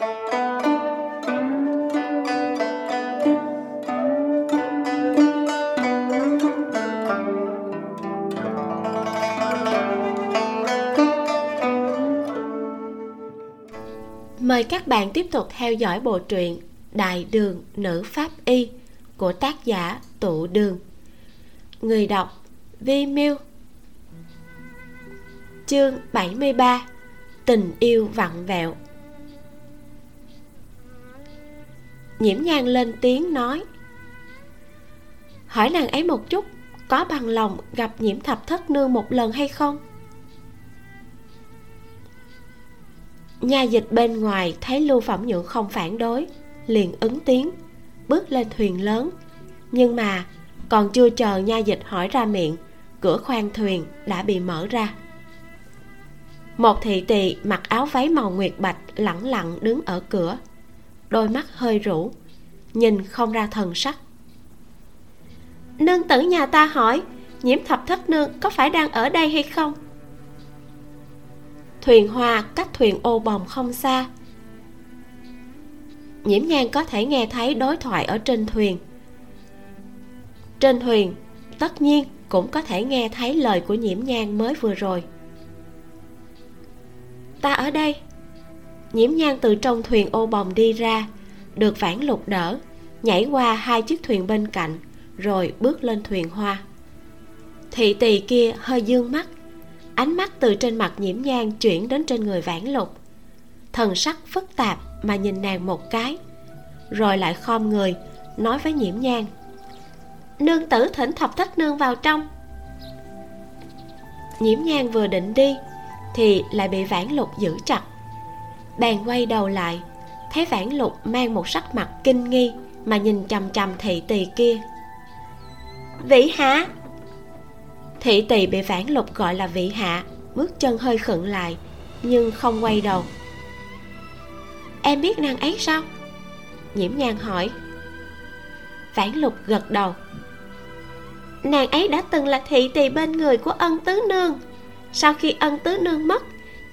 mời các bạn tiếp tục theo dõi bộ truyện đại đường nữ pháp y của tác giả tụ đường. Người đọc vi miêu. Chương 73 tình yêu vặn vẹo. Nhiễm nhan lên tiếng nói. Hỏi nàng ấy một chút, có bằng lòng gặp nhiễm thập thất nương một lần hay không? Nha dịch bên ngoài thấy lưu phẩm nhượng không phản đối, liền ứng tiếng, bước lên thuyền lớn. Nhưng mà còn chưa chờ nha dịch hỏi ra miệng, cửa khoang thuyền đã bị mở ra. Một thị tỳ mặc áo váy màu nguyệt bạch lẳng lặng đứng ở cửa đôi mắt hơi rũ, nhìn không ra thần sắc. Nương tử nhà ta hỏi, nhiễm thập thất nương có phải đang ở đây hay không? Thuyền hoa cách thuyền ô bồng không xa. Nhiễm nhan có thể nghe thấy đối thoại ở trên thuyền. Trên thuyền, tất nhiên cũng có thể nghe thấy lời của nhiễm nhan mới vừa rồi. Ta ở đây nhiễm nhan từ trong thuyền ô bồng đi ra, được vãn lục đỡ, nhảy qua hai chiếc thuyền bên cạnh, rồi bước lên thuyền hoa. Thị tỳ kia hơi dương mắt, ánh mắt từ trên mặt nhiễm nhang chuyển đến trên người vãn lục. Thần sắc phức tạp mà nhìn nàng một cái, rồi lại khom người, nói với nhiễm nhang nương tử thỉnh thập thất nương vào trong. Nhiễm nhang vừa định đi, thì lại bị vãn lục giữ chặt bèn quay đầu lại, thấy vãn lục mang một sắc mặt kinh nghi mà nhìn chằm chằm thị tỳ kia. Vĩ hạ? Thị tỳ bị vãn lục gọi là vị hạ, bước chân hơi khựng lại, nhưng không quay đầu. Em biết nàng ấy sao? Nhiễm nhan hỏi. Vãn lục gật đầu. Nàng ấy đã từng là thị tỳ bên người của ân tứ nương. Sau khi ân tứ nương mất,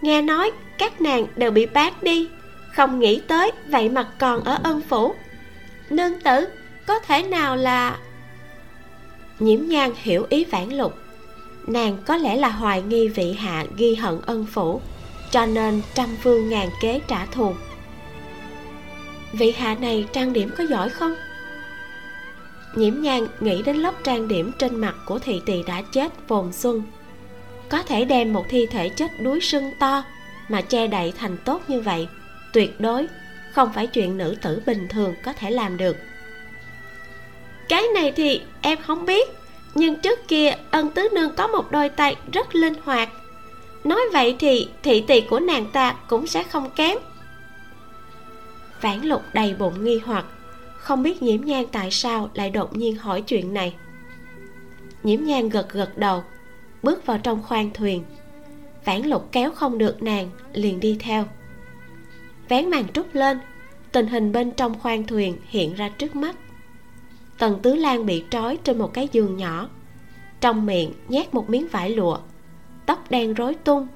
nghe nói các nàng đều bị bắt đi. Không nghĩ tới vậy mà còn ở ân phủ. Nương tử, có thể nào là nhiễm nhan hiểu ý vãn lục. Nàng có lẽ là hoài nghi vị hạ ghi hận ân phủ, cho nên trăm phương ngàn kế trả thù. Vị hạ này trang điểm có giỏi không? Nhiễm nhan nghĩ đến lớp trang điểm trên mặt của thị tỳ đã chết vồn xuân. Có thể đem một thi thể chết đuối sưng to mà che đậy thành tốt như vậy, tuyệt đối không phải chuyện nữ tử bình thường có thể làm được. Cái này thì em không biết, nhưng trước kia ân tứ nương có một đôi tay rất linh hoạt. Nói vậy thì thị tỳ của nàng ta cũng sẽ không kém. Vãn lục đầy bụng nghi hoặc, không biết nhiễm nhan tại sao lại đột nhiên hỏi chuyện này. Nhiễm nhan gật gật đầu, bước vào trong khoang thuyền vãn lục kéo không được nàng, liền đi theo. Vén màn trút lên, tình hình bên trong khoang thuyền hiện ra trước mắt. Tần tứ lan bị trói trên một cái giường nhỏ, trong miệng nhét một miếng vải lụa, tóc đen rối tung.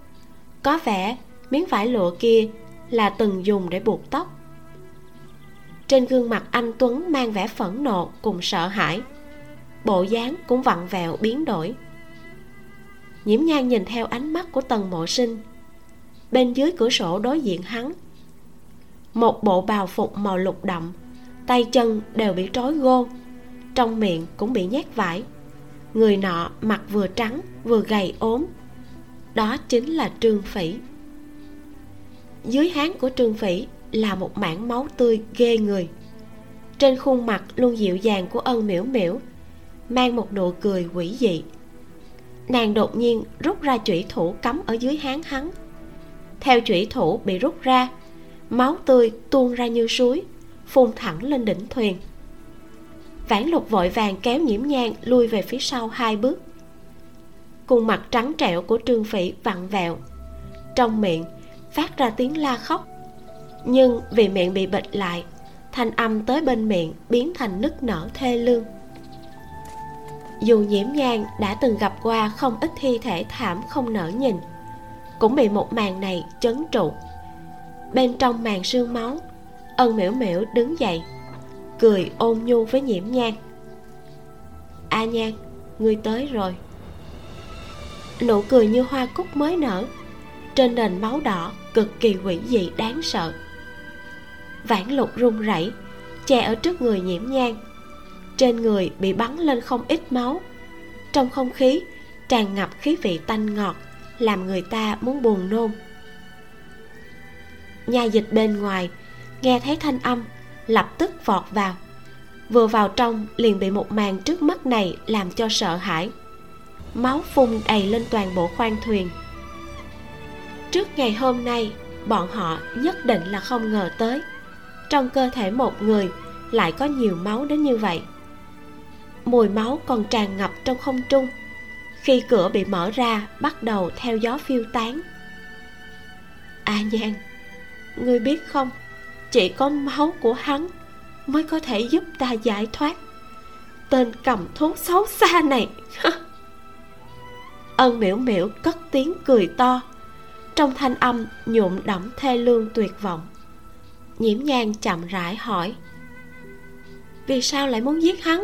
Có vẻ miếng vải lụa kia là từng dùng để buộc tóc. Trên gương mặt anh tuấn mang vẻ phẫn nộ cùng sợ hãi. Bộ dáng cũng vặn vẹo biến đổi nhiễm nhan nhìn theo ánh mắt của tần mộ sinh. Bên dưới cửa sổ đối diện hắn, một bộ bào phục màu lục đậm, tay chân đều bị trói gô, trong miệng cũng bị nhét vải. Người nọ mặt vừa trắng, vừa gầy ốm. Đó chính là trương phỉ. Dưới háng của trương phỉ là một mảng máu tươi ghê người. Trên khuôn mặt luôn dịu dàng của ân miễu miễu mang một nụ cười quỷ dị nàng đột nhiên rút ra chủy thủ cắm ở dưới háng hắn. Theo chủy thủ bị rút ra, máu tươi tuôn ra như suối, phun thẳng lên đỉnh thuyền. Vãn lục vội vàng kéo nhiễm nhang lui về phía sau hai bước. Khuôn mặt trắng trẻo của trương phỉ vặn vẹo, trong miệng phát ra tiếng la khóc. Nhưng vì miệng bị bịt lại, thanh âm tới bên miệng biến thành nức nở thê lương dù nhiễm nhang đã từng gặp qua không ít thi thể thảm không nở nhìn, cũng bị một màn này chấn trụ. Bên trong màn sương máu, ân miễu miễu đứng dậy, cười ôn nhu với nhiễm nhan a nhan ngươi tới rồi. Nụ cười như hoa cúc mới nở, trên nền máu đỏ cực kỳ quỷ dị đáng sợ. Vãn lục run rẩy, che ở trước người nhiễm nhang trên người bị bắn lên không ít máu. Trong không khí, tràn ngập khí vị tanh ngọt, làm người ta muốn buồn nôn. Nhà dịch bên ngoài, nghe thấy thanh âm, lập tức vọt vào. Vừa vào trong, liền bị một màn trước mắt này làm cho sợ hãi. Máu phun đầy lên toàn bộ khoang thuyền. Trước ngày hôm nay, bọn họ nhất định là không ngờ tới. Trong cơ thể một người lại có nhiều máu đến như vậy mùi máu còn tràn ngập trong không trung. Khi cửa bị mở ra, bắt đầu theo gió phiêu tán. A à nhan, ngươi biết không? Chỉ có máu của hắn mới có thể giúp ta giải thoát. Tên cầm thú xấu xa này. Ân miễu miễu cất tiếng cười to. Trong thanh âm nhuộm đẫm thê lương tuyệt vọng. Nhiễm nhan chậm rãi hỏi, vì sao lại muốn giết hắn?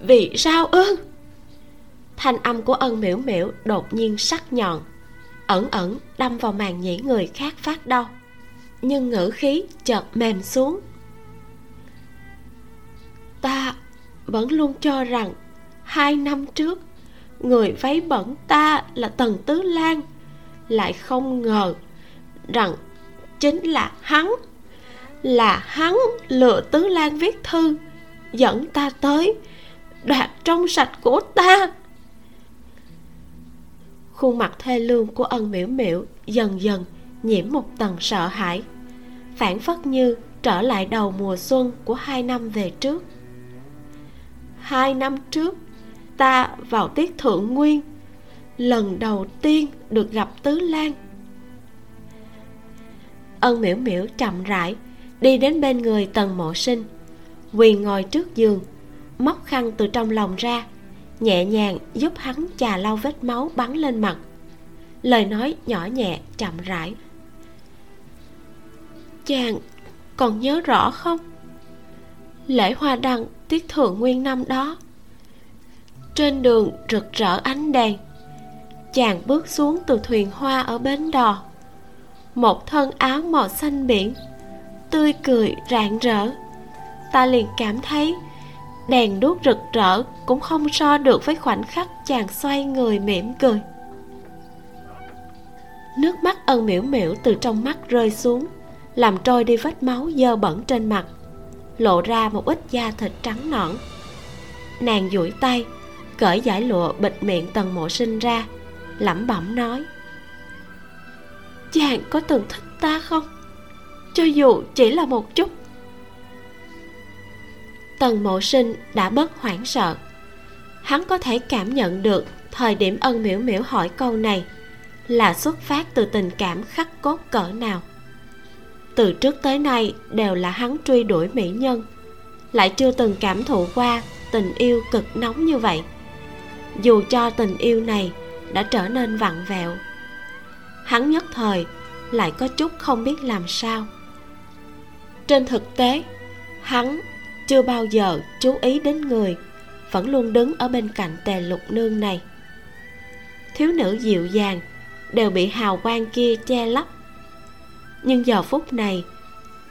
Vì sao ư? Thanh âm của ân miễu miễu đột nhiên sắc nhọn, ẩn ẩn đâm vào màn nhĩ người khác phát đau, nhưng ngữ khí chợt mềm xuống. Ta vẫn luôn cho rằng hai năm trước, người váy bẩn ta là tần tứ lan, lại không ngờ rằng chính là hắn là hắn lừa tứ lan viết thư, dẫn ta tới đoạt trong sạch của ta. Khuôn mặt thê lương của ân miễu miễu dần dần nhiễm một tầng sợ hãi, phản phất như trở lại đầu mùa xuân của hai năm về trước. Hai năm trước, ta vào tiết thượng nguyên, lần đầu tiên được gặp tứ lan. Ân miễu miễu chậm rãi đi đến bên người tần mộ sinh, quỳ ngồi trước giường móc khăn từ trong lòng ra, nhẹ nhàng giúp hắn chà lau vết máu bắn lên mặt. Lời nói nhỏ nhẹ, chậm rãi. Chàng còn nhớ rõ không? Lễ hoa đăng tiết thượng nguyên năm đó. Trên đường rực rỡ ánh đèn, chàng bước xuống từ thuyền hoa ở bến đò. Một thân áo màu xanh biển, tươi cười rạng rỡ. Ta liền cảm thấy đèn đuốc rực rỡ cũng không so được với khoảnh khắc chàng xoay người mỉm cười. Nước mắt ân miễu miễu từ trong mắt rơi xuống, làm trôi đi vết máu dơ bẩn trên mặt, lộ ra một ít da thịt trắng nõn. Nàng duỗi tay, cởi giải lụa bịt miệng tần mộ sinh ra, lẩm bẩm nói, chàng có từng thích ta không? Cho dù chỉ là một chút tần mộ sinh đã bớt hoảng sợ. Hắn có thể cảm nhận được thời điểm ân miễu miễu hỏi câu này là xuất phát từ tình cảm khắc cốt cỡ nào. Từ trước tới nay đều là hắn truy đuổi mỹ nhân, lại chưa từng cảm thụ qua tình yêu cực nóng như vậy. Dù cho tình yêu này đã trở nên vặn vẹo, hắn nhất thời lại có chút không biết làm sao. Trên thực tế, hắn chưa bao giờ chú ý đến người, vẫn luôn đứng ở bên cạnh tề lục nương này. Thiếu nữ dịu dàng, đều bị hào quang kia che lấp. Nhưng giờ phút này,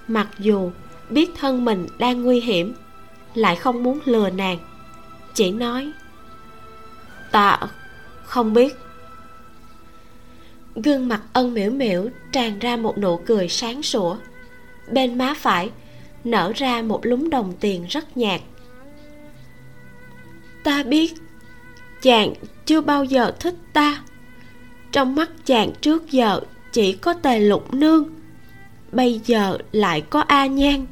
mặc dù biết thân mình đang nguy hiểm, lại không muốn lừa nàng, chỉ nói, ta không biết. Gương mặt ân miễu miễu tràn ra một nụ cười sáng sủa, bên má phải nở ra một lúm đồng tiền rất nhạt. Ta biết chàng chưa bao giờ thích ta. Trong mắt chàng trước giờ chỉ có tề lục nương, bây giờ lại có a nhan.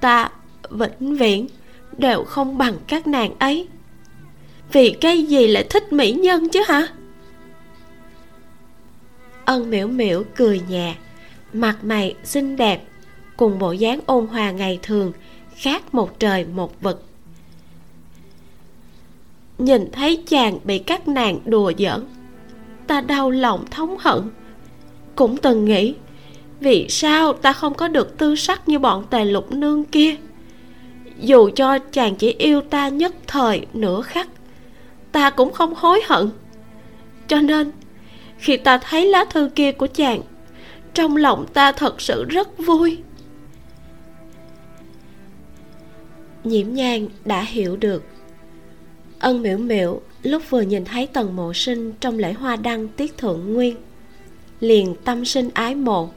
Ta vĩnh viễn đều không bằng các nàng ấy. Vì cái gì lại thích mỹ nhân chứ hả? Ân miễu miễu cười nhẹ mặt mày xinh đẹp cùng bộ dáng ôn hòa ngày thường, khác một trời một vực. Nhìn thấy chàng bị các nàng đùa giỡn, ta đau lòng thống hận. Cũng từng nghĩ, vì sao ta không có được tư sắc như bọn tề lục nương kia? Dù cho chàng chỉ yêu ta nhất thời nửa khắc, ta cũng không hối hận. Cho nên, khi ta thấy lá thư kia của chàng, trong lòng ta thật sự rất vui. Nhiễm nhang đã hiểu được. Ân miễu miễu lúc vừa nhìn thấy tần mộ sinh trong lễ hoa đăng tiết thượng nguyên, liền tâm sinh ái mộ,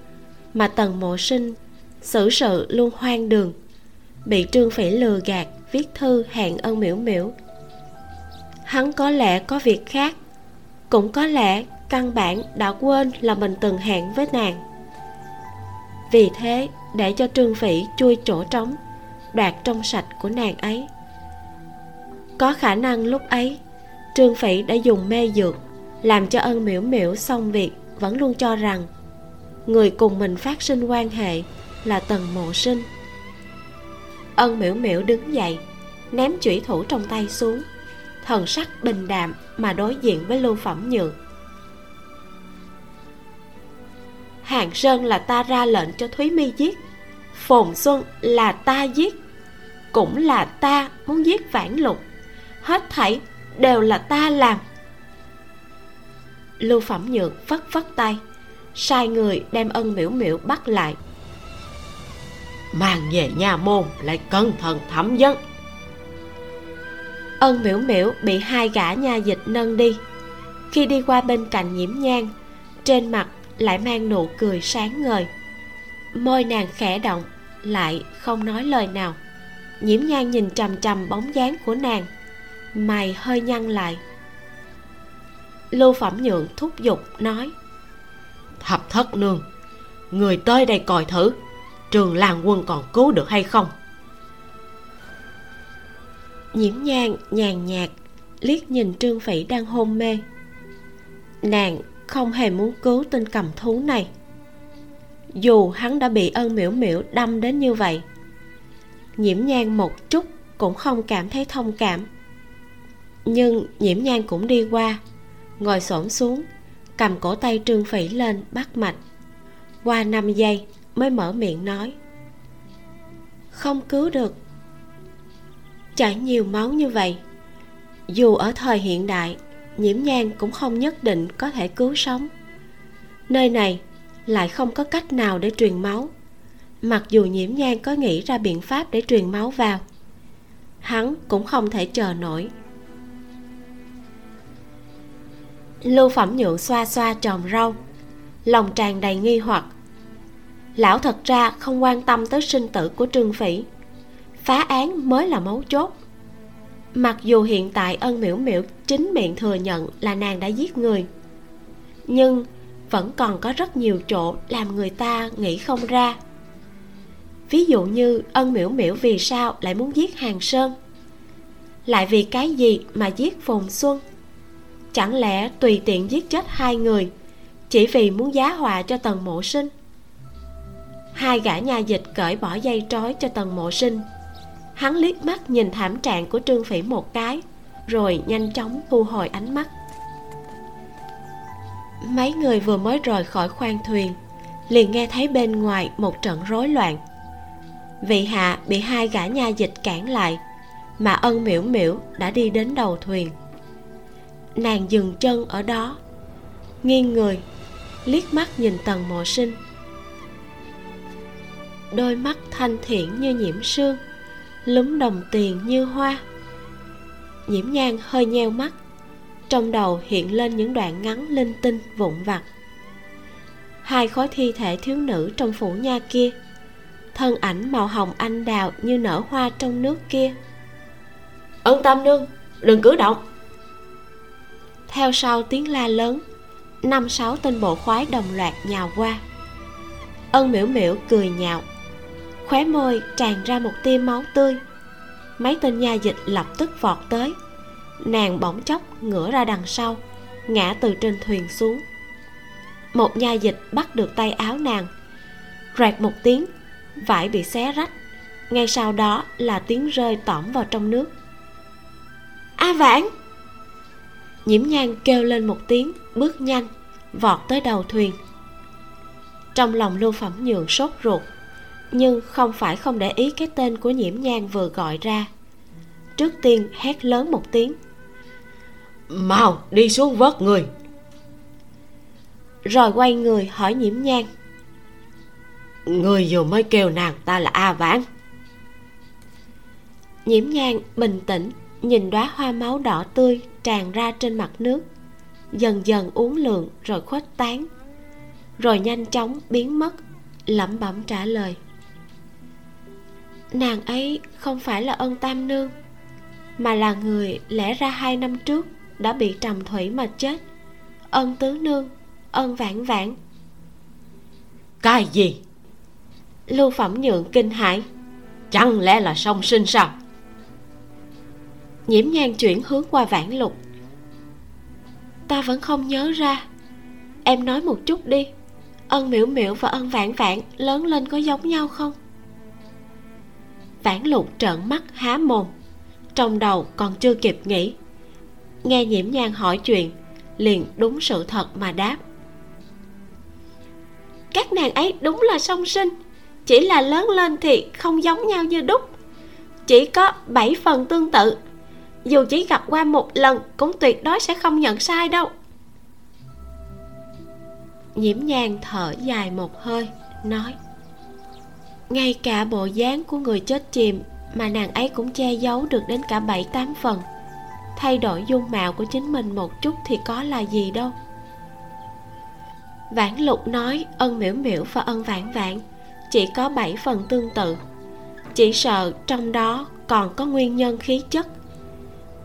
mà tần mộ sinh xử sự luôn hoang đường, bị trương phỉ lừa gạt viết thư hẹn ân miễu miễu hắn có lẽ có việc khác, cũng có lẽ căn bản đã quên là mình từng hẹn với nàng. Vì thế để cho trương phỉ chui chỗ trống đoạt trong sạch của nàng ấy. Có khả năng lúc ấy, trương phỉ đã dùng mê dược, làm cho ân miễu miễu xong việc vẫn luôn cho rằng người cùng mình phát sinh quan hệ là tần mộ sinh. Ân miễu miễu đứng dậy, ném chủy thủ trong tay xuống, thần sắc bình đạm mà đối diện với lưu phẩm nhượng hạng sơn là ta ra lệnh cho thúy mi giết, phồn xuân là ta giết cũng là ta muốn giết vãn lục. Hết thảy đều là ta làm. Lưu phẩm nhượng phất phất tay sai người đem ân miễu miễu bắt lại. Mang về nhà môn lại cẩn thận thẩm vấn. Ân miễu miễu bị hai gã nha dịch nâng đi. Khi đi qua bên cạnh nhiễm nhang trên mặt lại mang nụ cười sáng ngời. Môi nàng khẽ động lại không nói lời nào nhiễm nhang nhìn trầm trầm bóng dáng của nàng. Mày hơi nhăn lại. Lưu phẩm nhượng thúc giục nói thập thất nương người tới đây coi thử trường làng quân còn cứu được hay không? Nhiễm nhang nhàn nhạt liếc nhìn trương phỉ đang hôn mê. Nàng không hề muốn cứu tên cầm thú này. Dù hắn đã bị ân miễu miễu đâm đến như vậy nhiễm Nhan một chút cũng không cảm thấy thông cảm. Nhưng nhiễm Nhan cũng đi qua, ngồi xổm xuống, cầm cổ tay trương phỉ lên bắt mạch. Qua năm giây mới mở miệng nói, không cứu được. Chảy nhiều máu như vậy, dù ở thời hiện đại, nhiễm Nhan cũng không nhất định có thể cứu sống. Nơi này lại không có cách nào để truyền máu mặc dù nhiễm nhang có nghĩ ra biện pháp để truyền máu vào, hắn cũng không thể chờ nổi. Lưu phẩm nhượng xoa xoa tròm râu, lòng tràn đầy nghi hoặc. Lão thật ra không quan tâm tới sinh tử của trương phỉ. Phá án mới là mấu chốt. Mặc dù hiện tại ân miễu miễu chính miệng thừa nhận là nàng đã giết người, nhưng vẫn còn có rất nhiều chỗ làm người ta nghĩ không ra ví dụ như ân miễu miễu vì sao lại muốn giết hàng sơn? Lại vì cái gì mà giết phùng xuân? Chẳng lẽ tùy tiện giết chết hai người chỉ vì muốn giá hòa cho tần mộ sinh? Hai gã nhà dịch cởi bỏ dây trói cho tần mộ sinh. Hắn liếc mắt nhìn thảm trạng của trương phỉ một cái, rồi nhanh chóng thu hồi ánh mắt. Mấy người vừa mới rời khỏi khoang thuyền, liền nghe thấy bên ngoài một trận rối loạn vị hạ bị hai gã nha dịch cản lại, mà ân miễu miễu đã đi đến đầu thuyền. Nàng dừng chân ở đó, nghiêng người, liếc mắt nhìn tần mộ sinh. Đôi mắt thanh thiện như nhiễm sương, lúm đồng tiền như hoa. Nhiễm nhang hơi nheo mắt, trong đầu hiện lên những đoạn ngắn linh tinh vụn vặt. Hai khối thi thể thiếu nữ trong phủ nha kia thân ảnh màu hồng anh đào như nở hoa trong nước kia. Ân tâm nương, đừng cử động. Theo sau tiếng la lớn, năm sáu tên bộ khoái đồng loạt nhào qua. Ân miễu miễu cười nhạo, khóe môi tràn ra một tia máu tươi. Mấy tên nha dịch lập tức vọt tới. Nàng bỗng chốc ngửa ra đằng sau, ngã từ trên thuyền xuống. Một nha dịch bắt được tay áo nàng. Rạc một tiếng vải bị xé rách. Ngay sau đó là tiếng rơi tõm vào trong nước. A vãn nhiễm nhan kêu lên một tiếng, bước nhanh, vọt tới đầu thuyền. Trong lòng lưu phẩm nhượng sốt ruột, nhưng không phải không để ý cái tên của nhiễm nhang vừa gọi ra. Trước tiên hét lớn một tiếng. Mau đi xuống vớt người! Rồi quay người hỏi nhiễm nhang người vừa mới kêu nàng ta là a vãn. Nhiễm nhang bình tĩnh, nhìn đóa hoa máu đỏ tươi tràn ra trên mặt nước. Dần dần uống lượng rồi khuếch tán. Rồi nhanh chóng biến mất, lẩm bẩm trả lời. Nàng ấy không phải là ân tam nương, mà là người lẽ ra hai năm trước đã bị trầm thủy mà chết. Ân tứ nương, ân vãn vãn. Cái gì? Lưu phẩm nhượng kinh hãi. Chẳng lẽ là song sinh sao? Nhiễm nhan chuyển hướng qua vãn lục. Ta vẫn không nhớ ra. Em nói một chút đi. Ân miễu miễu và ân vãn vãn lớn lên có giống nhau không? Vãn lục trợn mắt há mồm. Trong đầu còn chưa kịp nghĩ. Nghe nhiễm nhan hỏi chuyện, liền đúng sự thật mà đáp. Các nàng ấy đúng là song sinh chỉ là lớn lên thì không giống nhau như đúc. Chỉ có bảy phần tương tự. Dù chỉ gặp qua một lần cũng tuyệt đối sẽ không nhận sai đâu. Nhiễm nhàn thở dài một hơi, nói, ngay cả bộ dáng của người chết chìm mà nàng ấy cũng che giấu được đến cả bảy tám phần. Thay đổi dung mạo của chính mình một chút thì có là gì đâu. Vãn lục nói, ân miễu miễu và ân vãn vãn chỉ có bảy phần tương tự. Chỉ sợ trong đó còn có nguyên nhân khí chất.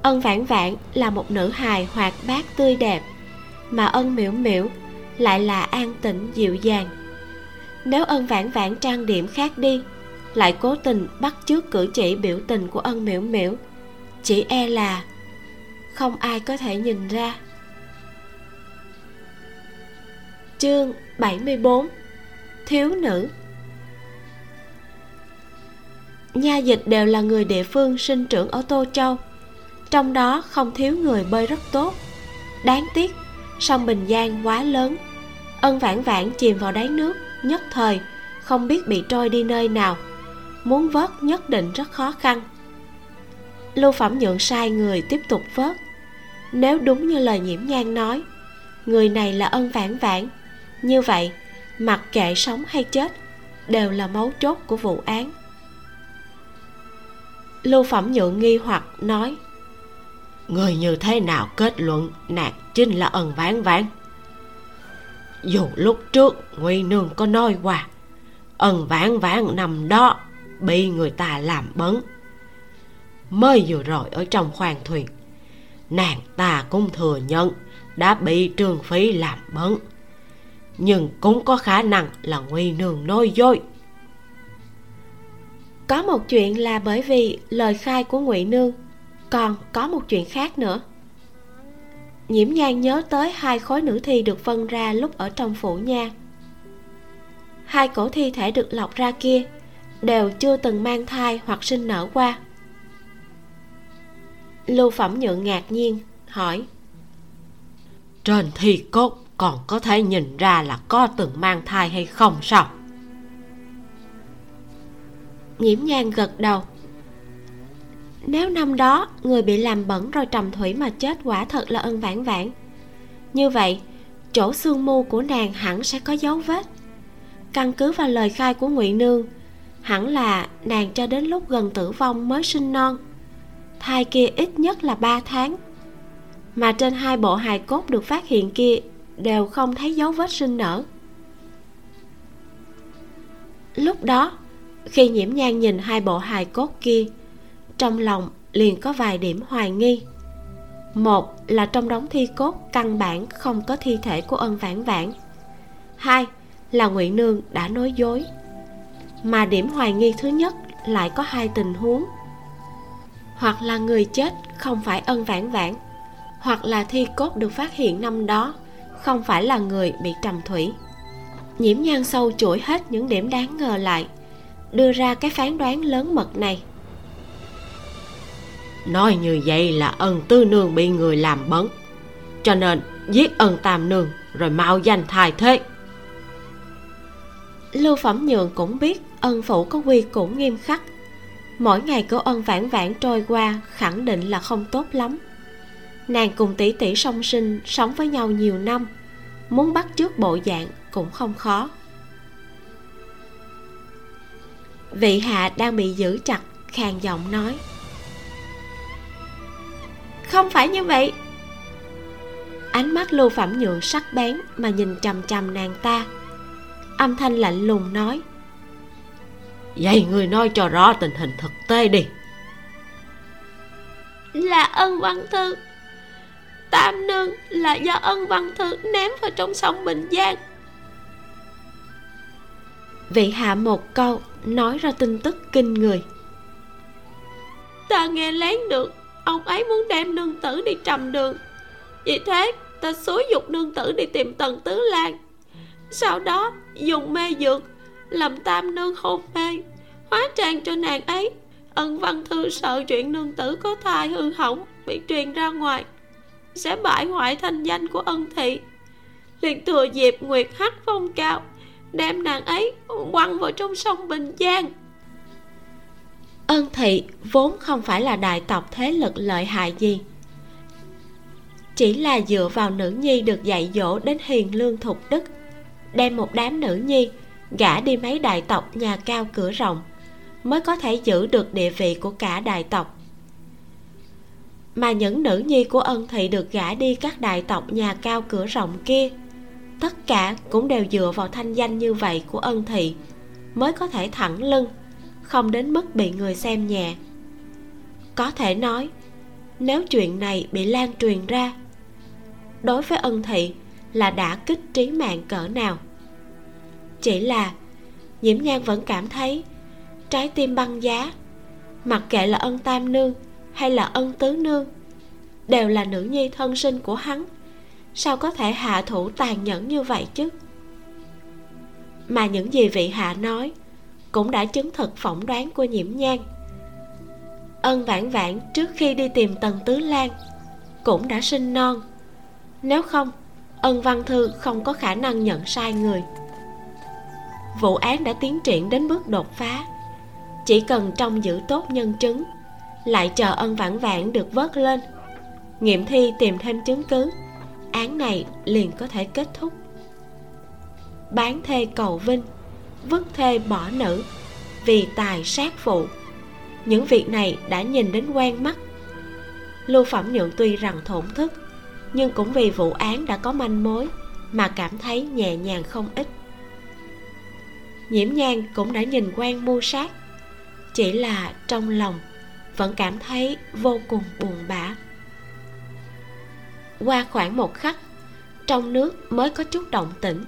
Ân vãn vãn là một nữ hài hoạt bát tươi đẹp, mà ân miễu miễu lại là an tĩnh dịu dàng. Nếu ân vãn vãn trang điểm khác đi, lại cố tình bắt chước cử chỉ biểu tình của ân miễu miễu chỉ e là không ai có thể nhìn ra. Chương 74 thiếu nữ nha dịch đều là người địa phương sinh trưởng ở tô châu. Trong đó không thiếu người bơi rất tốt. Đáng tiếc, sông bình giang quá lớn. Ân vãn vãn chìm vào đáy nước, nhất thời, không biết bị trôi đi nơi nào. Muốn vớt nhất định rất khó khăn. Lưu phẩm nhượng sai người tiếp tục vớt. Nếu đúng như lời nhiễm nhan nói, người này là ân vãn vãn. Như vậy, mặc kệ sống hay chết, đều là mấu chốt của vụ án lưu phẩm nhượng nghi hoặc nói, người như thế nào kết luận nàng chính là ân ván ván? Dù lúc trước nguy nương có nói qua, ân vãn vãn nằm đó bị người ta làm bấn. Mới vừa rồi ở trong khoang thuyền, nàng ta cũng thừa nhận đã bị trương phí làm bấn. Nhưng cũng có khả năng là nguy nương nói dối có một chuyện là bởi vì lời khai của ngụy nương. Còn có một chuyện khác nữa. Nhiễm nhan nhớ tới hai khối nữ thi được phân ra lúc ở trong phủ nha. Hai cổ thi thể được lọc ra kia đều chưa từng mang thai hoặc sinh nở qua. Lưu phẩm nhượng ngạc nhiên, hỏi. Trên thi cốt còn có thể nhìn ra là có từng mang thai hay không sao? Nhiễm nhan gật đầu. Nếu năm đó người bị làm bẩn rồi trầm thủy mà chết quả thật là ân vãn vãn. Như vậy, chỗ xương mu của nàng hẳn sẽ có dấu vết. Căn cứ vào lời khai của ngụy nương, hẳn là nàng cho đến lúc gần tử vong mới sinh non. Thai kia ít nhất là ba tháng. Mà trên hai bộ hài cốt được phát hiện kia đều không thấy dấu vết sinh nở. Lúc đó khi nhiễm nhan nhìn hai bộ hài cốt kia, trong lòng liền có vài điểm hoài nghi. Một là trong đống thi cốt căn bản không có thi thể của ân vãn vãn. Hai là ngụy nương đã nói dối. Mà điểm hoài nghi thứ nhất lại có hai tình huống. Hoặc là người chết không phải ân vãn vãn, hoặc là thi cốt được phát hiện năm đó không phải là người bị trầm thủy. Nhiễm nhan sâu chuỗi hết những điểm đáng ngờ lại đưa ra cái phán đoán lớn mật này. Nói như vậy là ân tư nương bị người làm bấn cho nên giết ân tam nương rồi mau danh thai thế. Lưu phẩm nhượng cũng biết ân phủ có quy củ nghiêm khắc. Mỗi ngày của ân vãn vãn trôi qua khẳng định là không tốt lắm. Nàng cùng tỷ tỷ song sinh sống với nhau nhiều năm muốn bắt chước bộ dạng cũng không khó vị hạ đang bị giữ chặt khàn giọng nói. Không phải như vậy. Ánh mắt lưu phẩm nhượng sắc bén mà nhìn chằm chằm nàng ta. Âm thanh lạnh lùng nói. Vậy người nói cho rõ tình hình thực tế đi. Là ân văn thư. Tam nương là do ân văn thư ném vào trong sông bình giang vị hạ một câu, nói ra tin tức kinh người. Ta nghe lén được, ông ấy muốn đem nương tử đi trầm đường. Vì thế, ta xúi dục nương tử đi tìm tần tứ lan sau đó, dùng mê dược, làm tam nương hôn mê, hóa trang cho nàng ấy. Ân văn thư sợ chuyện nương tử có thai hư hỏng, bị truyền ra ngoài, sẽ bại hoại thanh danh của ân thị. Liền thừa dịp nguyệt hắc phong cao đem nàng ấy quăng vào trong sông bình giang. Ân thị vốn không phải là đại tộc thế lực lợi hại gì. Chỉ là dựa vào nữ nhi được dạy dỗ đến hiền lương thục đức, đem một đám nữ nhi gả đi mấy đại tộc nhà cao cửa rộng mới có thể giữ được địa vị của cả đại tộc. Mà những nữ nhi của ân thị được gả đi các đại tộc nhà cao cửa rộng kia tất cả cũng đều dựa vào thanh danh như vậy của ân thị, mới có thể thẳng lưng, không đến mức bị người xem nhẹ. Có thể nói, nếu chuyện này bị lan truyền ra, đối với ân thị là đã kích trí mạng cỡ nào. Chỉ là nhiễm nhan vẫn cảm thấy trái tim băng giá, mặc kệ là ân tam nương hay là ân tứ nương, đều là nữ nhi thân sinh của hắn sao có thể hạ thủ tàn nhẫn như vậy chứ? Mà những gì vị hạ nói cũng đã chứng thực phỏng đoán của nhiễm nhan. Ân vãn vãn trước khi đi tìm tần tứ lan cũng đã sinh non. Nếu không, ân văn thư không có khả năng nhận sai người. Vụ án đã tiến triển đến bước đột phá. Chỉ cần trông giữ tốt nhân chứng, lại chờ ân vãn vãn được vớt lên. Nghiệm thi tìm thêm chứng cứ án này liền có thể kết thúc. Bán thê cầu vinh, vứt thê bỏ nữ, vì tài sát phụ. Những việc này đã nhìn đến quen mắt. Lưu phẩm nhượng tuy rằng thổn thức, nhưng cũng vì vụ án đã có manh mối mà cảm thấy nhẹ nhàng không ít. Nhiễm nhan cũng đã nhìn quen mưu sát, chỉ là trong lòng vẫn cảm thấy vô cùng buồn bã qua khoảng một khắc, trong nước mới có chút động tĩnh.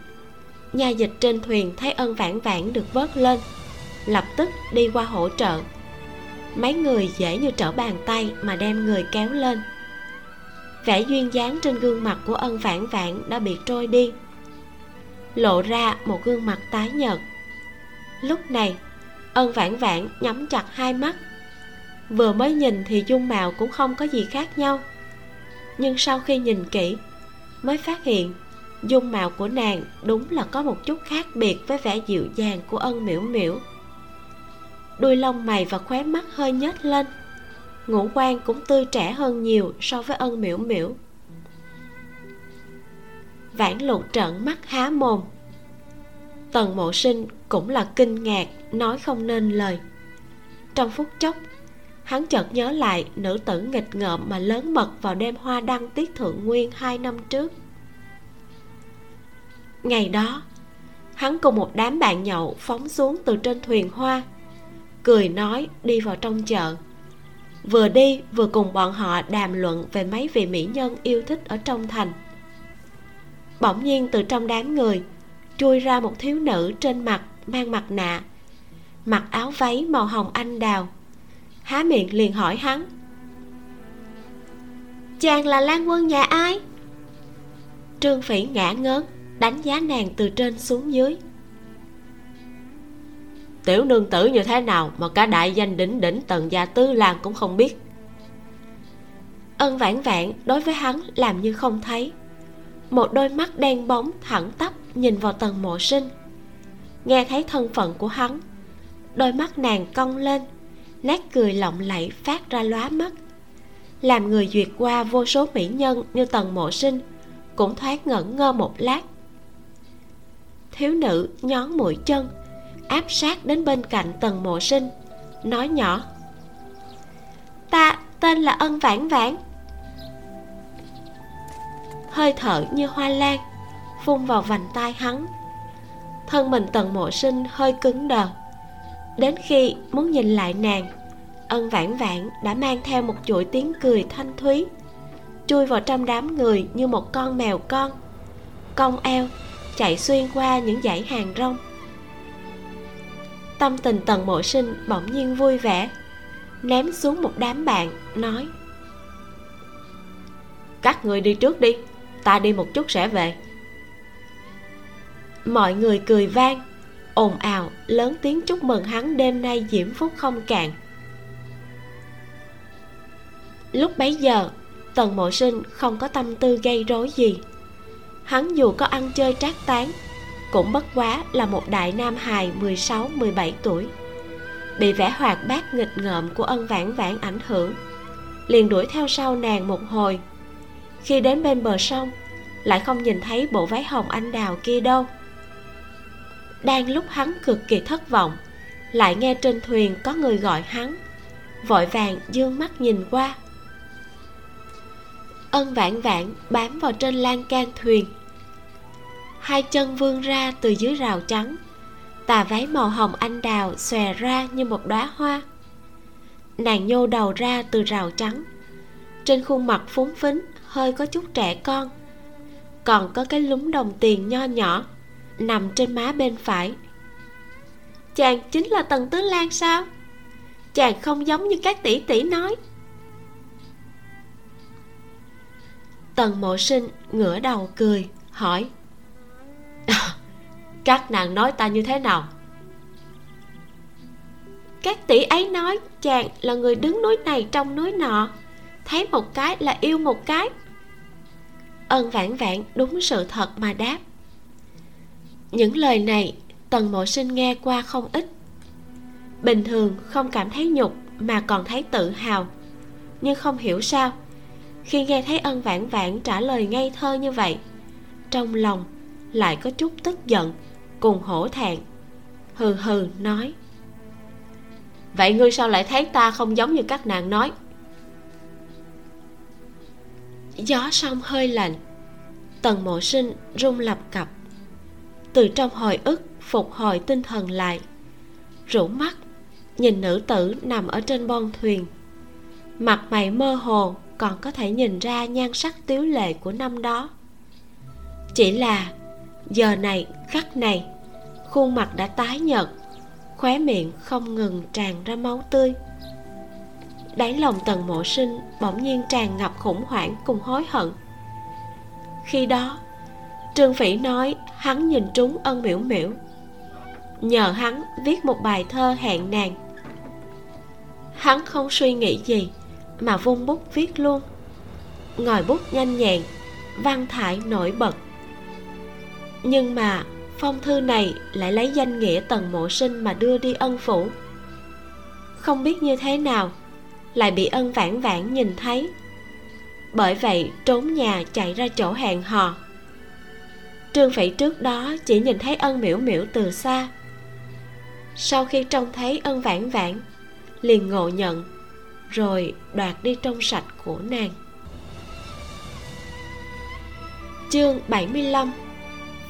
Nhà dịch trên thuyền thấy ân vãn vãn được vớt lên, lập tức đi qua hỗ trợ. Mấy người dễ như trở bàn tay mà đem người kéo lên. Vẻ duyên dáng trên gương mặt của ân vãn vãn đã bị trôi đi. Lộ ra một gương mặt tái nhợt. Lúc này, ân vãn vãn nhắm chặt hai mắt. Vừa mới nhìn thì dung mạo cũng không có gì khác nhau nhưng sau khi nhìn kỹ, mới phát hiện dung mạo của nàng đúng là có một chút khác biệt với vẻ dịu dàng của ân miễu miễu đuôi lông mày và khóe mắt hơi nhếch lên, ngũ quan cũng tươi trẻ hơn nhiều so với ân miễu miễu vãn lục trợn mắt há mồm. Tần mộ sinh cũng là kinh ngạc, nói không nên lời. Trong phút chốc hắn chợt nhớ lại nữ tử nghịch ngợm mà lớn mật vào đêm hoa đăng tiết thượng nguyên hai năm trước. Ngày đó, hắn cùng một đám bạn nhậu phóng xuống từ trên thuyền hoa, cười nói đi vào trong chợ. Vừa đi, vừa cùng bọn họ đàm luận về mấy vị mỹ nhân yêu thích ở trong thành. Bỗng nhiên từ trong đám người, chui ra một thiếu nữ trên mặt, mang mặt nạ, mặc áo váy màu hồng anh đào há miệng liền hỏi hắn. Chàng là lan quân nhà ai? Trương phỉ ngã ngớn, đánh giá nàng từ trên xuống dưới. Tiểu nương tử như thế nào mà cả đại danh đỉnh đỉnh tần gia tư lan cũng không biết. Ân vãn vãn đối với hắn làm như không thấy. Một đôi mắt đen bóng thẳng tắp nhìn vào tầng mộ sinh. Nghe thấy thân phận của hắn, đôi mắt nàng cong lên nét cười lộng lẫy phát ra lóa mắt. Làm người duyệt qua vô số mỹ nhân như tần mộ sinh cũng thoáng ngẩn ngơ một lát. Thiếu nữ nhón mũi chân, áp sát đến bên cạnh tần mộ sinh, nói nhỏ. Ta tên là ân vãn vãn. Hơi thở như hoa lan phun vào vành tai hắn. Thân mình tần mộ sinh hơi cứng đờ đến khi muốn nhìn lại nàng, ân vãn vãn đã mang theo một chuỗi tiếng cười thanh thúy. Chui vào trong đám người như một con mèo con. Cong eo chạy xuyên qua những dãy hàng rong. Tâm tình tần mộ sinh bỗng nhiên vui vẻ, ném xuống một đám bạn, nói, các người đi trước đi, ta đi một chút sẽ về. Mọi người cười vang ồn ào, lớn tiếng chúc mừng hắn đêm nay diễm phúc không cạn. Lúc bấy giờ, tần mộ sinh không có tâm tư gây rối gì. Hắn dù có ăn chơi trác tán, cũng bất quá là một đại nam hài 16-17 tuổi. Bị vẻ hoạt bát nghịch ngợm của ân vãn vãn ảnh hưởng, liền đuổi theo sau nàng một hồi. Khi đến bên bờ sông, lại không nhìn thấy bộ váy hồng anh đào kia đâu đang lúc hắn cực kỳ thất vọng, lại nghe trên thuyền có người gọi hắn. Vội vàng dương mắt nhìn qua. Ân vãn vãn bám vào trên lan can thuyền. Hai chân vươn ra từ dưới rào trắng. Tà váy màu hồng anh đào xòe ra như một đóa hoa. Nàng nhô đầu ra từ rào trắng. Trên khuôn mặt phúng phính, hơi có chút trẻ con. Còn có cái lúng đồng tiền nho nhỏ nằm trên má bên phải. Chàng chính là tần tứ lan sao? Chàng không giống như các tỷ tỷ nói. Tần mộ sinh ngửa đầu cười, hỏi. Các nàng nói ta như thế nào? Các tỷ ấy nói chàng là người đứng núi này trong núi nọ, thấy một cái là yêu một cái. Ân vãn vãn đúng sự thật mà đáp những lời này, tần mộ sinh nghe qua không ít. Bình thường không cảm thấy nhục mà còn thấy tự hào. Nhưng không hiểu sao, khi nghe thấy ân vãn vãn trả lời ngây thơ như vậy, trong lòng lại có chút tức giận, cùng hổ thẹn. Hừ hừ, nói, vậy ngươi sao lại thấy ta không giống như các nàng nói? Gió sông hơi lạnh, tần mộ sinh rung lập cập từ trong hồi ức phục hồi tinh thần lại. Rủ mắt, nhìn nữ tử nằm ở trên bon thuyền. Mặt mày mơ hồ, còn có thể nhìn ra nhan sắc tiếu lệ của năm đó. Chỉ là, giờ này, khắc này, khuôn mặt đã tái nhợt, khóe miệng không ngừng tràn ra máu tươi. Đáy lòng tần mộ sinh bỗng nhiên tràn ngập khủng hoảng cùng hối hận. Khi đó trương phỉ nói, hắn nhìn trúng ân miễu miễu nhờ hắn viết một bài thơ hẹn nàng. Hắn không suy nghĩ gì, mà vung bút viết luôn. Ngòi bút nhanh nhẹn, văn thải nổi bật. Nhưng mà, phong thư này lại lấy danh nghĩa tần mộ sinh mà đưa đi ân phủ. Không biết như thế nào, lại bị ân vãn vãn nhìn thấy. Bởi vậy, trốn nhà chạy ra chỗ hẹn hò trương phỉ trước đó chỉ nhìn thấy ân miễu miễu từ xa. Sau khi trông thấy ân vãn vãn, liền ngộ nhận, rồi đoạt đi trong sạch của nàng. Chương 75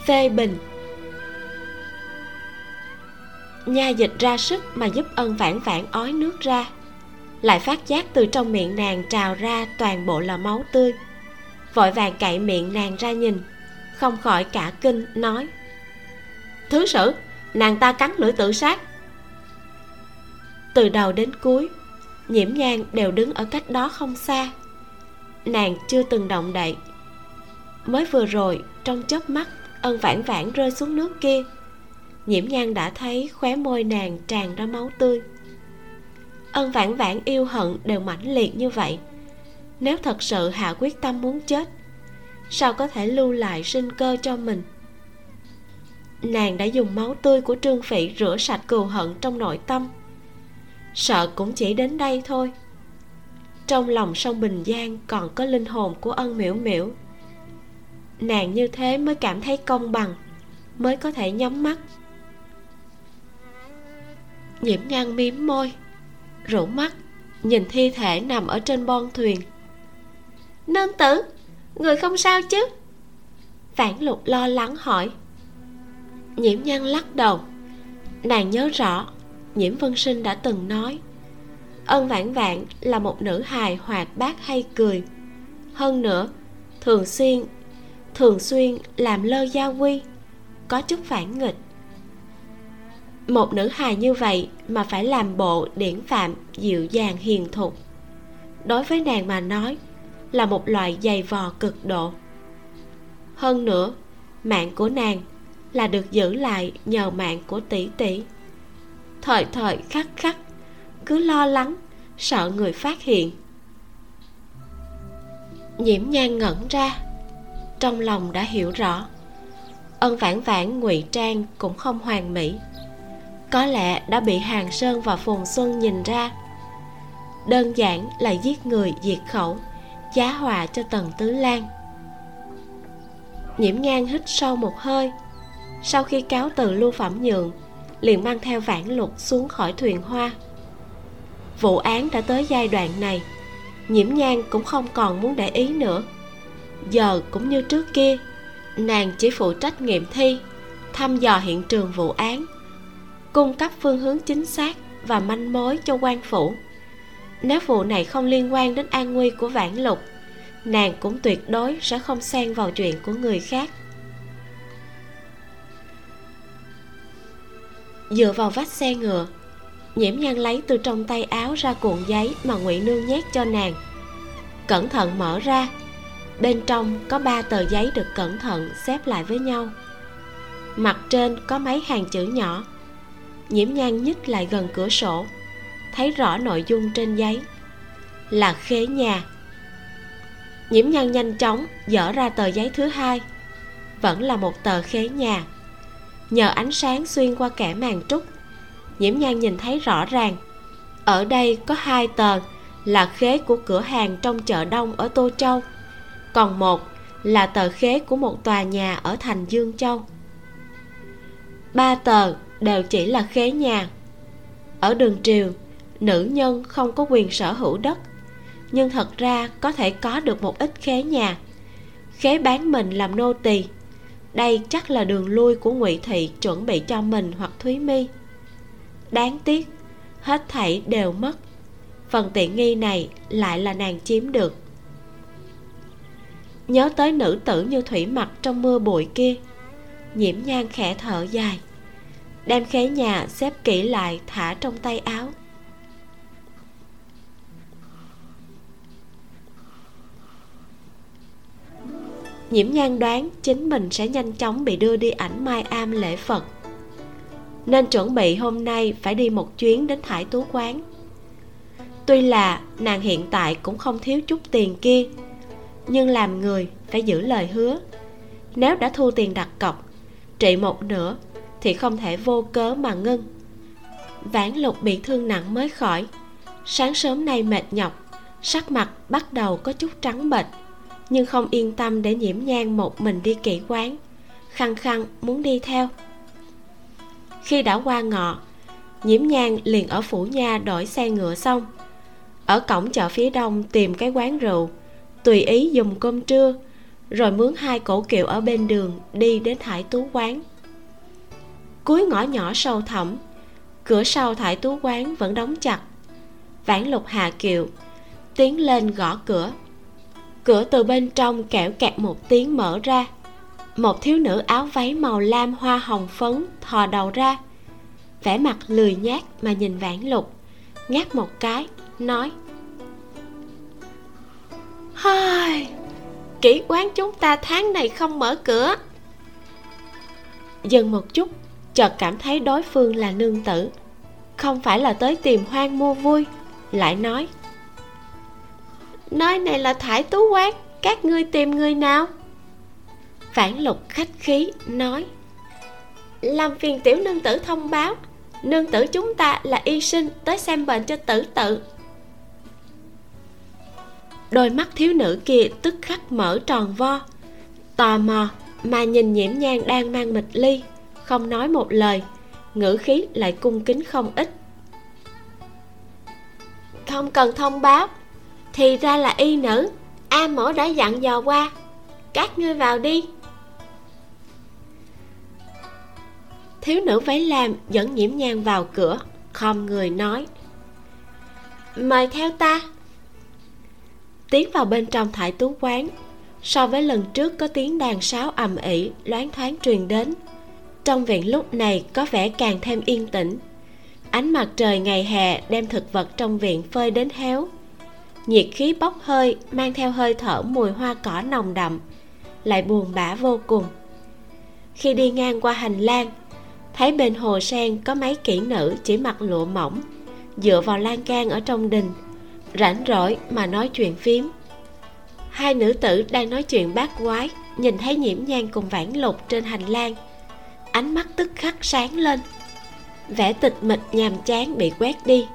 phê bình. Nha dịch ra sức mà giúp ân vãn vãn ói nước ra, lại phát giác từ trong miệng nàng trào ra toàn bộ là máu tươi. Vội vàng cậy miệng nàng ra nhìn không khỏi cả kinh, nói, thứ sử, nàng ta cắn lưỡi tự sát. Từ đầu đến cuối, nhiễm nhan đều đứng ở cách đó không xa. Nàng chưa từng động đậy. Mới vừa rồi, trong chớp mắt, ân vãn vãn rơi xuống nước kia. Nhiễm nhan đã thấy khóe môi nàng tràn ra máu tươi. Ân vãn vãn yêu hận đều mãnh liệt như vậy. Nếu thật sự hạ quyết tâm muốn chết sao có thể lưu lại sinh cơ cho mình? Nàng đã dùng máu tươi của trương phỉ rửa sạch cừu hận trong nội tâm. Sợ cũng chỉ đến đây thôi. Trong lòng sông bình giang còn có linh hồn của ân miễu miễu nàng như thế mới cảm thấy công bằng, mới có thể nhắm mắt. Nhiễm nhan mím môi, rủ mắt, nhìn thi thể nằm ở trên bon thuyền. Nương tử! Người không sao chứ? Vãn lục lo lắng hỏi. Nhiễm nhan lắc đầu. Nàng nhớ rõ, nhiễm vân sinh đã từng nói, ân vãn vãn là một nữ hài hoạt bát hay cười. Hơn nữa, thường xuyên thường xuyên làm lơ gia quy, có chút phản nghịch. Một nữ hài như vậy mà phải làm bộ điển phạm dịu dàng hiền thục. Đối với nàng mà nói là một loại dày vò cực độ. Hơn nữa, mạng của nàng là được giữ lại nhờ mạng của tỷ tỷ. Thời thời khắc khắc, cứ lo lắng, sợ người phát hiện. Nhiễm nhan ngẩn ra, trong lòng đã hiểu rõ. Ân vãn vãn ngụy trang cũng không hoàn mỹ. Có lẽ đã bị hàng sơn và phùng xuân nhìn ra. Đơn giản là giết người, diệt khẩu giá hòa cho tần tứ lan. Nhiễm ngang hít sâu một hơi. Sau khi cáo từ lưu phẩm nhượng, liền mang theo vãn lục xuống khỏi thuyền hoa. Vụ án đã tới giai đoạn này, nhiễm nhan cũng không còn muốn để ý nữa. Giờ cũng như trước kia, nàng chỉ phụ trách nghiệm thi, thăm dò hiện trường vụ án, cung cấp phương hướng chính xác và manh mối cho quan phủ nếu vụ này không liên quan đến an nguy của vãn lục nàng cũng tuyệt đối sẽ không xen vào chuyện của người khác. Dựa vào vách xe ngựa, nhiễm nhan lấy từ trong tay áo ra cuộn giấy mà ngụy nương nhét cho nàng. Cẩn thận mở ra, bên trong có ba tờ giấy được cẩn thận xếp lại với nhau. Mặt trên có mấy hàng chữ nhỏ, nhiễm nhan nhích lại gần cửa sổ thấy rõ nội dung trên giấy. Là khế nhà. Nhiễm nhan nhanh chóng dở ra tờ giấy thứ hai. Vẫn là một tờ khế nhà. Nhờ ánh sáng xuyên qua kẻ màn trúc, nhiễm nhan nhìn thấy rõ ràng. Ở đây có hai tờ là khế của cửa hàng trong chợ đông ở tô châu. Còn một là tờ khế của một tòa nhà ở thành dương châu. Ba tờ đều chỉ là khế nhà. Ở đường triều nữ nhân không có quyền sở hữu đất. Nhưng thật ra có thể có được một ít khế nhà. Khế bán mình làm nô tỳ. Đây chắc là đường lui của ngụy thị chuẩn bị cho mình hoặc thúy mi. Đáng tiếc, hết thảy đều mất. Phần tiện nghi này lại là nàng chiếm được. Nhớ tới nữ tử như thủy mặc trong mưa bụi kia, nhiễm nhan khẽ thở dài, đem khế nhà xếp kỹ lại thả trong tay áo. Nhiễm nhan đoán, chính mình sẽ nhanh chóng bị đưa đi ảnh mai am lễ phật. Nên chuẩn bị hôm nay phải đi một chuyến đến thải tú quán. Tuy là nàng hiện tại cũng không thiếu chút tiền kia, nhưng làm người phải giữ lời hứa. Nếu đã thu tiền đặt cọc, trị một nửa thì không thể vô cớ mà ngưng. Vãn lục bị thương nặng mới khỏi. Sáng sớm nay mệt nhọc, sắc mặt bắt đầu có chút trắng bệch nhưng không yên tâm để nhiễm nhang một mình đi kỹ quán. Khăng khăng muốn đi theo. Khi đã qua ngọ, nhiễm nhang liền ở phủ nha đổi xe ngựa xong. Ở cổng chợ phía đông tìm cái quán rượu, tùy ý dùng cơm trưa, rồi mướn hai cổ kiệu ở bên đường đi đến thải tú quán. Cuối ngõ nhỏ sâu thẳm, cửa sau thải tú quán vẫn đóng chặt. Vãn lục hạ kiệu tiến lên gõ cửa cửa từ bên trong kẹo kẹt một tiếng mở ra. Một thiếu nữ áo váy màu lam hoa hồng phấn thò đầu ra. Vẻ mặt lười nhác mà nhìn vãn lục ngáp một cái nói Hai, kỹ quán chúng ta tháng này không mở cửa. Dừng một chút chợt cảm thấy đối phương là nương tử. Không phải là tới tìm hoang mua vui lại nói nơi này là thải tú quán các ngươi tìm người nào? Phản lục khách khí nói, làm phiền tiểu nương tử thông báo, nương tử chúng ta là y sinh tới xem bệnh cho tử tự. Đôi mắt thiếu nữ kia tức khắc mở tròn vo, tò mò mà nhìn nhiễm nhang đang mang mịch ly, không nói một lời, ngữ khí lại cung kính không ít. Không cần thông báo thì ra là y nữ. A mổ đã dặn dò qua. Các ngươi vào đi. Thiếu nữ váy lam dẫn nhiễm nhang vào cửa, khom người nói. Mời theo ta. Tiến vào bên trong thải tú quán. So với lần trước có tiếng đàn sáo ầm ĩ, loáng thoáng truyền đến. Trong viện lúc này có vẻ càng thêm yên tĩnh. Ánh mặt trời ngày hè đem thực vật trong viện phơi đến héo nhiệt khí bốc hơi, mang theo hơi thở mùi hoa cỏ nồng đậm, lại buồn bã vô cùng. Khi đi ngang qua hành lang, thấy bên hồ sen có mấy kỹ nữ chỉ mặc lụa mỏng, dựa vào lan can ở trong đình, rảnh rỗi mà nói chuyện phím. Hai nữ tử đang nói chuyện bát quái, nhìn thấy nhiễm nhang cùng vãn lục trên hành lang. Ánh mắt tức khắc sáng lên. Vẻ tịch mịch nhàm chán bị quét đi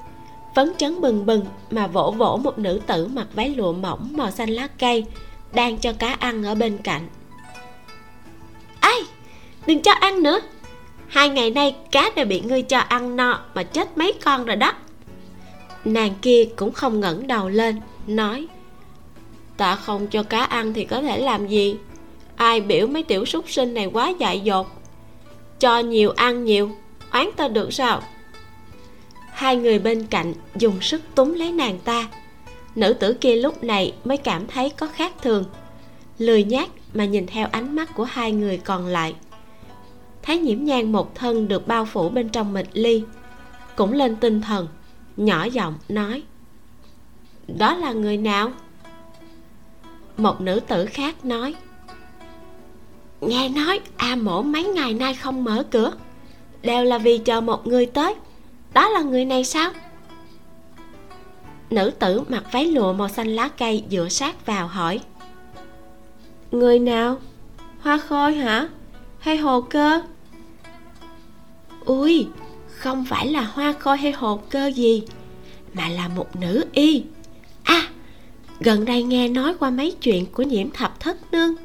phấn chấn bừng bừng mà vỗ vỗ một nữ tử mặc váy lụa mỏng màu xanh lá cây đang cho cá ăn ở bên cạnh. Ai? Đừng cho ăn nữa. Hai ngày nay cá đều bị ngươi cho ăn no mà chết mấy con rồi đó. Nàng kia cũng không ngẩng đầu lên, nói, ta không cho cá ăn thì có thể làm gì? Ai biểu mấy tiểu súc sinh này quá dại dột. Cho nhiều ăn nhiều, oán ta được sao? Hai người bên cạnh dùng sức túm lấy nàng ta. Nữ tử kia lúc này mới cảm thấy có khác thường. Lười nhác mà nhìn theo ánh mắt của hai người còn lại. Thấy nhiễm nhang một thân được bao phủ bên trong mịch ly, cũng lên tinh thần, nhỏ giọng nói, đó là người nào? Một nữ tử khác nói, nghe nói a mổ mấy ngày nay không mở cửa, đều là vì chờ một người tới đó là người này sao? Nữ tử mặc váy lụa màu xanh lá cây dựa sát vào hỏi. Người nào? Hoa khôi hả? Hay hồ cơ? Ui, không phải là hoa khôi hay hồ cơ gì, mà là một nữ y. À gần đây nghe nói qua mấy chuyện của nhiễm thập thất nương.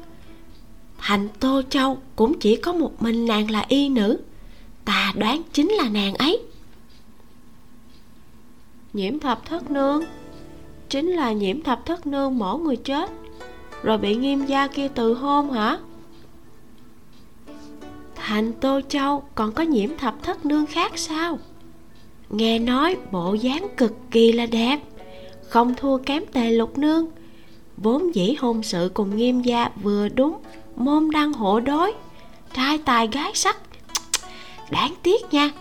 Thành tô châu cũng chỉ có một mình nàng là y nữ. Ta đoán chính là nàng ấy nhiễm thập thất nương. Chính là nhiễm thập thất nương mổ người chết, rồi bị nghiêm gia kia từ hôn hả? Thành tô châu còn có nhiễm thập thất nương khác sao? Nghe nói bộ dáng cực kỳ là đẹp, không thua kém tề lục nương. Vốn dĩ hôn sự cùng nghiêm gia vừa đúng, môn đăng hộ đối, trai tài gái sắc. Đáng tiếc nha,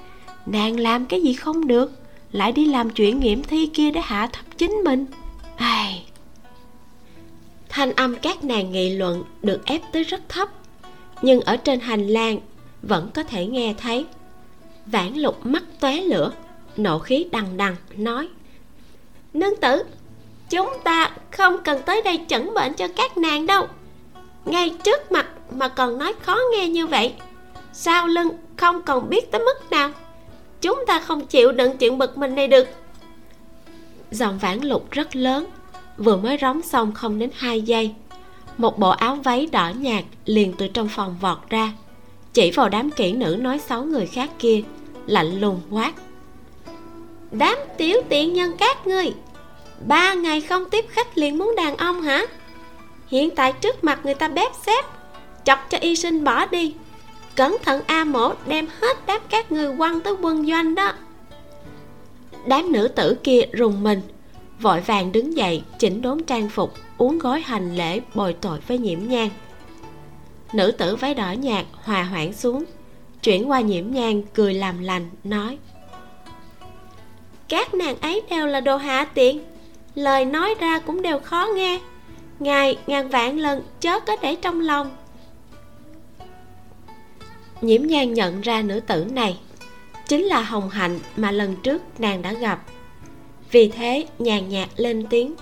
nàng làm cái gì không được lại đi làm chuyện nghiệm thi kia để hạ thấp chính mình. Ai. Thanh âm các nàng nghị luận được ép tới rất thấp, nhưng ở trên hành lang vẫn có thể nghe thấy. Vãn lục mắt tóe lửa, nộ khí đằng đằng, nói, nương tử, chúng ta không cần tới đây chẩn bệnh cho các nàng đâu. Ngay trước mặt mà còn nói khó nghe như vậy, sau lưng không còn biết tới mức nào chúng ta không chịu đựng chuyện bực mình này được. Giọng vãn lục rất lớn, vừa mới róng xong không đến hai giây. Một bộ áo váy đỏ nhạt liền từ trong phòng vọt ra, chỉ vào đám kỹ nữ nói xấu người khác kia, lạnh lùng quát. Đám tiểu tiện nhân các ngươi, ba ngày không tiếp khách liền muốn đàn ông hả? Hiện tại trước mặt người ta bếp xếp, chọc cho y sinh bỏ đi cẩn thận a mổ đem hết đám các người quăng tới quân doanh đó. Đám nữ tử kia rùng mình, vội vàng đứng dậy, chỉnh đốn trang phục, uống gói hành lễ bồi tội với nhiễm nhang nữ tử váy đỏ nhạt hòa hoãn xuống, chuyển qua nhiễm nhang cười làm lành, nói, các nàng ấy đều là đồ hạ tiện, lời nói ra cũng đều khó nghe. Ngài ngàn vạn lần chớ có để trong lòng nhiễm nhan nhận ra nữ tử này. Chính là hồng hạnh mà lần trước nàng đã gặp. Vì thế, nhàn nhạt lên tiếng.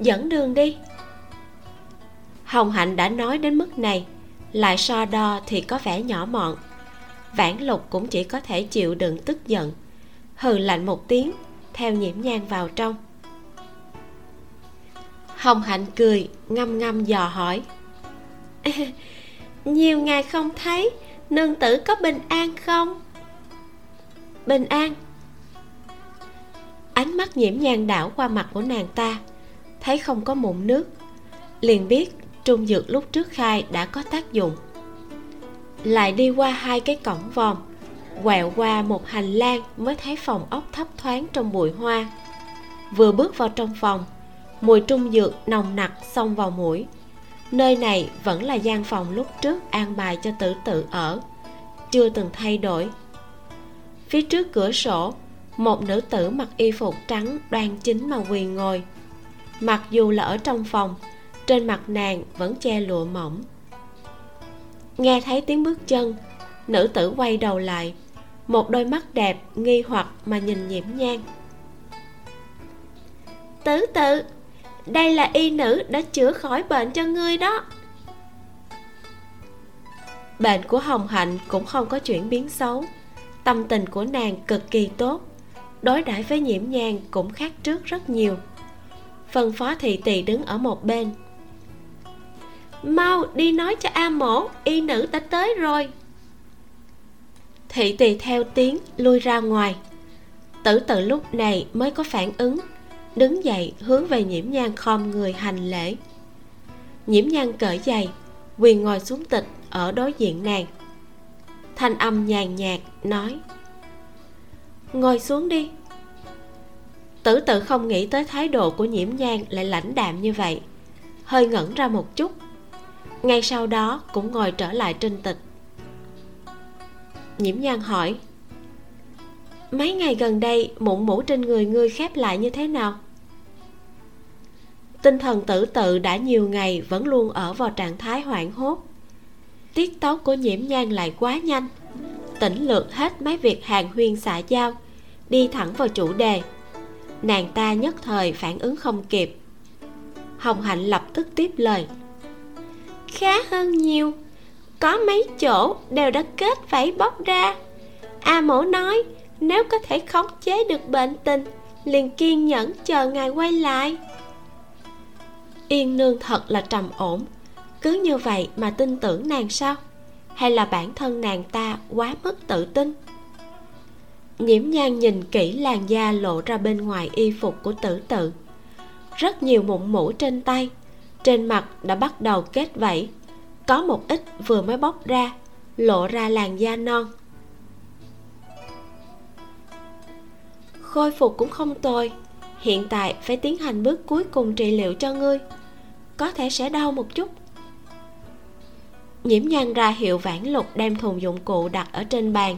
Dẫn đường đi. Hồng hạnh đã nói đến mức này. Lại so đo thì có vẻ nhỏ mọn. Vãn lục cũng chỉ có thể chịu đựng tức giận. Hừ lạnh một tiếng, theo nhiễm nhang vào trong. Hồng hạnh cười, ngâm ngâm dò hỏi. nhiều ngày không thấy, nương tử có bình an không? Bình an. Ánh mắt nhiễm nhang đảo qua mặt của nàng ta, thấy không có mụn nước, liền biết trung dược lúc trước khai đã có tác dụng. Lại đi qua hai cái cổng vòm, quẹo qua một hành lang mới thấy phòng ốc thấp thoáng trong bụi hoa. Vừa bước vào trong phòng, mùi trung dược nồng nặc xông vào mũi nơi này vẫn là gian phòng lúc trước an bài cho tử tự ở, chưa từng thay đổi. Phía trước cửa sổ, một nữ tử mặc y phục trắng đoan chính mà quỳ ngồi. Mặc dù là ở trong phòng, trên mặt nàng vẫn che lụa mỏng. Nghe thấy tiếng bước chân, nữ tử quay đầu lại, một đôi mắt đẹp nghi hoặc mà nhìn nhiễm nhang Tử tự đây là y nữ đã chữa khỏi bệnh cho ngươi đó. Bệnh của hồng hạnh cũng không có chuyển biến xấu. Tâm tình của nàng cực kỳ tốt. Đối đãi với nhiễm nhang cũng khác trước rất nhiều. Phân phó thị tỳ đứng ở một bên. Mau đi nói cho a mổ, y nữ đã tới rồi. Thị tỳ theo tiếng lui ra ngoài. Tử tự lúc này mới có phản ứng đứng dậy hướng về nhiễm nhan khom người hành lễ. Nhiễm nhan cởi giày, quỳ ngồi xuống tịch ở đối diện nàng. Thanh âm nhàn nhạt nói, ngồi xuống đi. Tử tự không nghĩ tới thái độ của nhiễm nhan lại lãnh đạm như vậy, hơi ngẩn ra một chút. Ngay sau đó cũng ngồi trở lại trên tịch. Nhiễm nhan hỏi, mấy ngày gần đây mụn mũ trên người ngươi khép lại như thế nào? Tinh thần tử tự đã nhiều ngày vẫn luôn ở vào trạng thái hoảng hốt. Tiết tấu của nhiễm nhan lại quá nhanh. Tỉnh lược hết mấy việc hàng huyên xả giao, đi thẳng vào chủ đề. Nàng ta nhất thời phản ứng không kịp. Hồng hạnh lập tức tiếp lời. Khá hơn nhiều, có mấy chỗ đều đã kết vảy bóc ra. A mổ nói, nếu có thể khống chế được bệnh tình, liền kiên nhẫn chờ ngài quay lại yên nương thật là trầm ổn. Cứ như vậy mà tin tưởng nàng sao? Hay là bản thân nàng ta quá mất tự tin? Nhiễm nhan nhìn kỹ làn da lộ ra bên ngoài y phục của tử tự. Rất nhiều mụn mũ trên tay, trên mặt đã bắt đầu kết vảy. Có một ít vừa mới bóc ra, lộ ra làn da non. Khôi phục cũng không tồi. Hiện tại phải tiến hành bước cuối cùng trị liệu cho ngươi có thể sẽ đau một chút. Nhiễm nhan ra hiệu vãn lục đem thùng dụng cụ đặt ở trên bàn.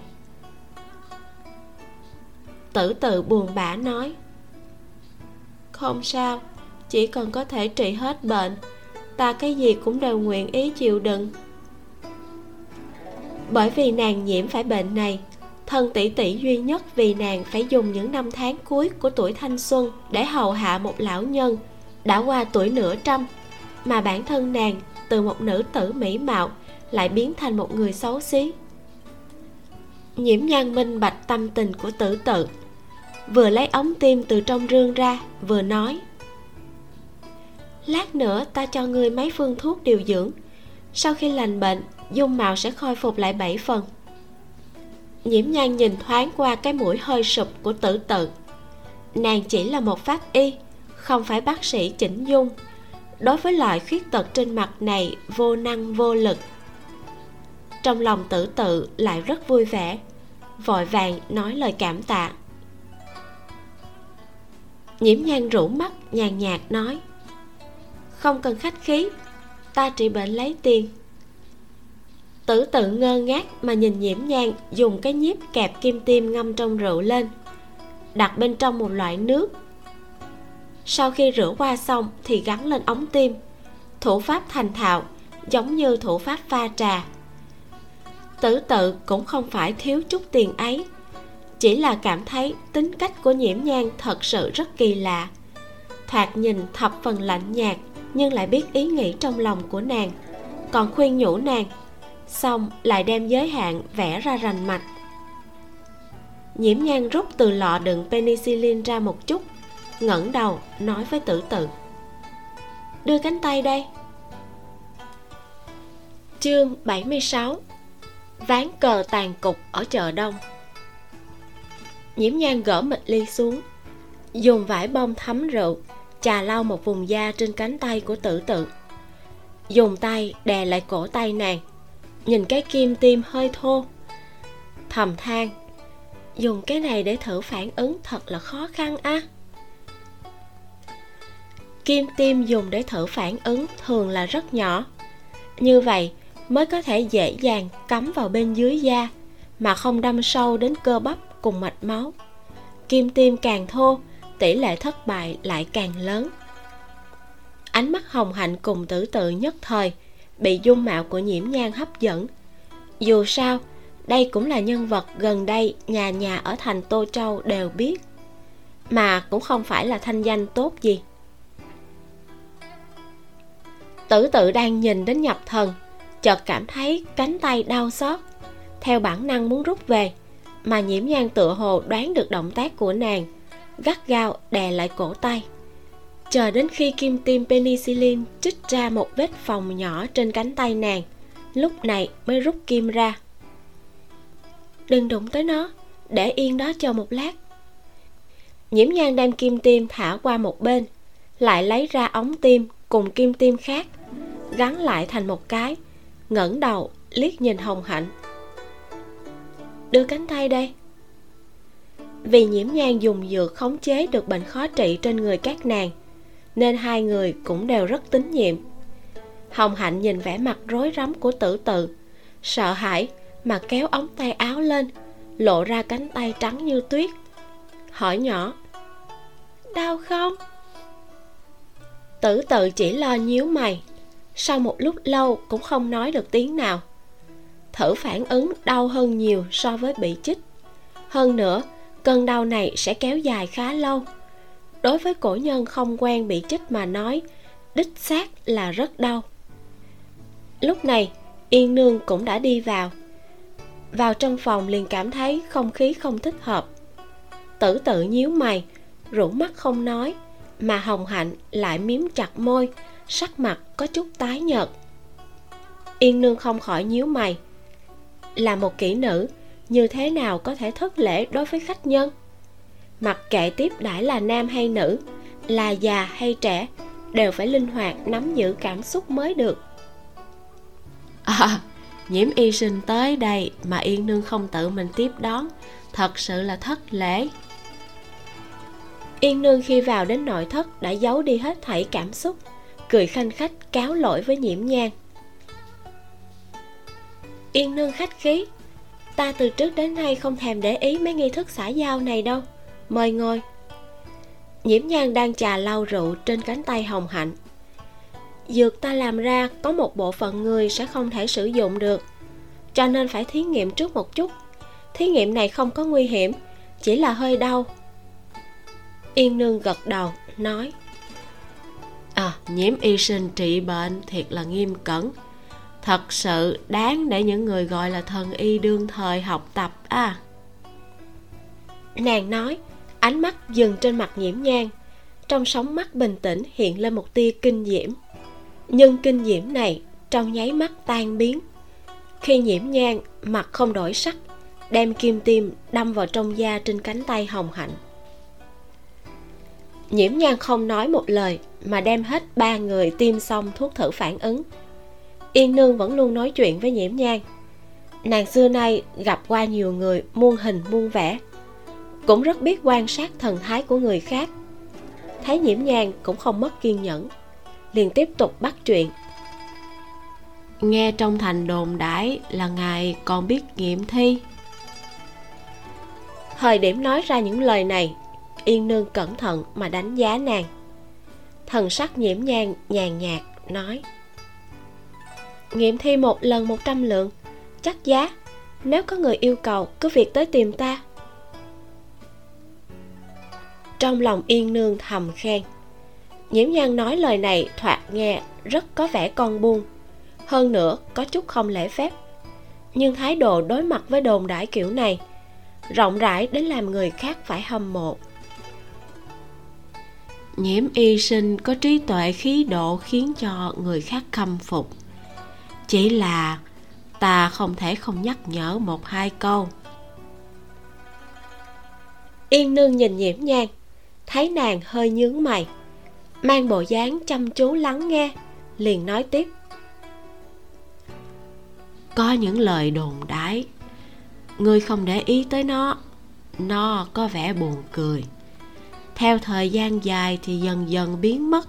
Tử tự buồn bã nói, không sao, chỉ cần có thể trị hết bệnh, ta cái gì cũng đều nguyện ý chịu đựng. Bởi vì nàng nhiễm phải bệnh này, thân tỷ tỷ duy nhất vì nàng phải dùng những năm tháng cuối của tuổi thanh xuân để hầu hạ một lão nhân đã qua tuổi nửa trăm mà bản thân nàng từ một nữ tử mỹ mạo lại biến thành một người xấu xí. Nhiễm nhan minh bạch tâm tình của tử tự, vừa lấy ống tim từ trong rương ra, vừa nói, lát nữa ta cho ngươi mấy phương thuốc điều dưỡng, sau khi lành bệnh, dung mạo sẽ khôi phục lại bảy phần. Nhiễm nhan nhìn thoáng qua cái mũi hơi sụp của tử tự. Nàng chỉ là một pháp y, không phải bác sĩ chỉnh dung đối với loại khuyết tật trên mặt này vô năng vô lực. Trong lòng tử tự lại rất vui vẻ, vội vàng nói lời cảm tạ. Nhiễm nhan rủ mắt, nhàn nhạt nói, không cần khách khí, ta trị bệnh lấy tiền. Tử tự ngơ ngác mà nhìn nhiễm nhan dùng cái nhíp kẹp kim tiêm ngâm trong rượu lên, đặt bên trong một loại nước sau khi rửa qua xong thì gắn lên ống tim. Thủ pháp thành thạo, giống như thủ pháp pha trà. Tử tự cũng không phải thiếu chút tiền ấy. Chỉ là cảm thấy tính cách của nhiễm nhan thật sự rất kỳ lạ. Thoạt nhìn thập phần lạnh nhạt, nhưng lại biết ý nghĩ trong lòng của nàng. Còn khuyên nhủ nàng, xong lại đem giới hạn vẽ ra rành mạch. Nhiễm nhan rút từ lọ đựng penicillin ra một chút ngẩng đầu nói với tử tự. Đưa cánh tay đây. Chương 76 ván cờ tàn cục ở chợ đông. Nhiễm nhan gỡ mịch ly xuống. Dùng vải bông thấm rượu, chà lau một vùng da trên cánh tay của tử tự. Dùng tay đè lại cổ tay nàng. Nhìn cái kim tim hơi thô. Thầm than, dùng cái này để thử phản ứng thật là khó khăn á kim tim dùng để thử phản ứng thường là rất nhỏ. Như vậy, mới có thể dễ dàng cắm vào bên dưới da, mà không đâm sâu đến cơ bắp cùng mạch máu. Kim tim càng thô, tỷ lệ thất bại lại càng lớn. Ánh mắt hồng hạnh cùng tử tự nhất thời bị dung mạo của nhiễm nhan hấp dẫn. Dù sao, đây cũng là nhân vật gần đây nhà nhà ở thành tô châu đều biết. Mà cũng không phải là thanh danh tốt gì tử tự đang nhìn đến nhập thần, chợt cảm thấy cánh tay đau xót. Theo bản năng muốn rút về, mà nhiễm nhan tựa hồ đoán được động tác của nàng, gắt gao đè lại cổ tay. Chờ đến khi kim tiêm penicillin trích ra một vết phòng nhỏ trên cánh tay nàng, lúc này mới rút kim ra. Đừng đụng tới nó, để yên đó cho một lát. Nhiễm nhan đem kim tiêm thả qua một bên, lại lấy ra ống tim cùng kim tiêm khác, gắn lại thành một cái, ngẩng đầu liếc nhìn hồng hạnh. Đưa cánh tay đây. Vì nhiễm nhan dùng dược khống chế được bệnh khó trị trên người các nàng, nên hai người cũng đều rất tín nhiệm. Hồng hạnh nhìn vẻ mặt rối rắm của tử tự, sợ hãi mà kéo ống tay áo lên, lộ ra cánh tay trắng như tuyết, hỏi nhỏ, đau không? Tử tự chỉ lo nhíu mày. Sau một lúc lâu cũng không nói được tiếng nào. Thử phản ứng đau hơn nhiều so với bị chích. Hơn nữa, cơn đau này sẽ kéo dài khá lâu. Đối với cổ nhân không quen bị chích mà nói, đích xác là rất đau. Lúc này yên nương cũng đã đi vào. Vào trong phòng liền cảm thấy không khí không thích hợp. Tử tự nhíu mày, rủ mắt không nói mà hồng hạnh lại miếm chặt môi sắc mặt có chút tái nhợt. Yên nương không khỏi nhíu mày. Là một kỹ nữ như thế nào có thể thất lễ đối với khách nhân? Mặc kệ tiếp đãi là nam hay nữ là già hay trẻ đều phải linh hoạt nắm giữ cảm xúc mới được. À, nhiễm y sinh tới đây mà yên nương không tự mình tiếp đón thật sự là thất lễ yên nương khi vào đến nội thất đã giấu đi hết thảy cảm xúc, cười khanh khách, cáo lỗi với nhiễm nhang yên nương khách khí, ta từ trước đến nay không thèm để ý mấy nghi thức xã giao này đâu, mời ngồi. Nhiễm nhan đang trà lau rượu trên cánh tay hồng hạnh. Dược ta làm ra, có một bộ phận người sẽ không thể sử dụng được, cho nên phải thí nghiệm trước một chút. Thí nghiệm này không có nguy hiểm, chỉ là hơi đau yên nương gật đầu, nói à nhiễm y sinh trị bệnh thiệt là nghiêm cẩn. Thật sự đáng để những người gọi là thần y đương thời học tập à. Nàng nói, ánh mắt dừng trên mặt nhiễm nhang, trong sóng mắt bình tĩnh hiện lên một tia kinh diễm. Nhưng kinh diễm này trong nháy mắt tan biến. Khi nhiễm nhang mặt không đổi sắc, đem kim tiêm đâm vào trong da trên cánh tay hồng hạnh nhiễm nhan không nói một lời mà đem hết ba người tiêm xong thuốc thử phản ứng. Yên nương vẫn luôn nói chuyện với nhiễm nhan. Nàng xưa nay gặp qua nhiều người muôn hình muôn vẻ cũng rất biết quan sát thần thái của người khác. Thấy nhiễm nhan cũng không mất kiên nhẫn liền tiếp tục bắt chuyện. Nghe trong thành đồn đãi là ngài còn biết nghiệm thi. Thời điểm nói ra những lời này yên nương cẩn thận mà đánh giá nàng. Thần sắc nhiễm nhang, nhàn nhạt, nói. Nghiệm thi một lần một trăm lượng, chắc giá, nếu có người yêu cầu, cứ việc tới tìm ta. Trong lòng yên nương thầm khen. Nhiễm nhan nói lời này thoạt nghe rất có vẻ con buông, hơn nữa có chút không lễ phép. Nhưng thái độ đối mặt với đồn đãi kiểu này, rộng rãi đến làm người khác phải hâm mộ nhiễm y sinh có trí tuệ khí độ khiến cho người khác khâm phục. Chỉ là ta không thể không nhắc nhở một hai câu. Yên nương nhìn nhiễm nhang thấy nàng hơi nhướng mày mang bộ dáng chăm chú lắng nghe liền nói tiếp. Có những lời đồn đái ngươi không để ý tới nó nó có vẻ buồn cười theo thời gian dài thì dần dần biến mất.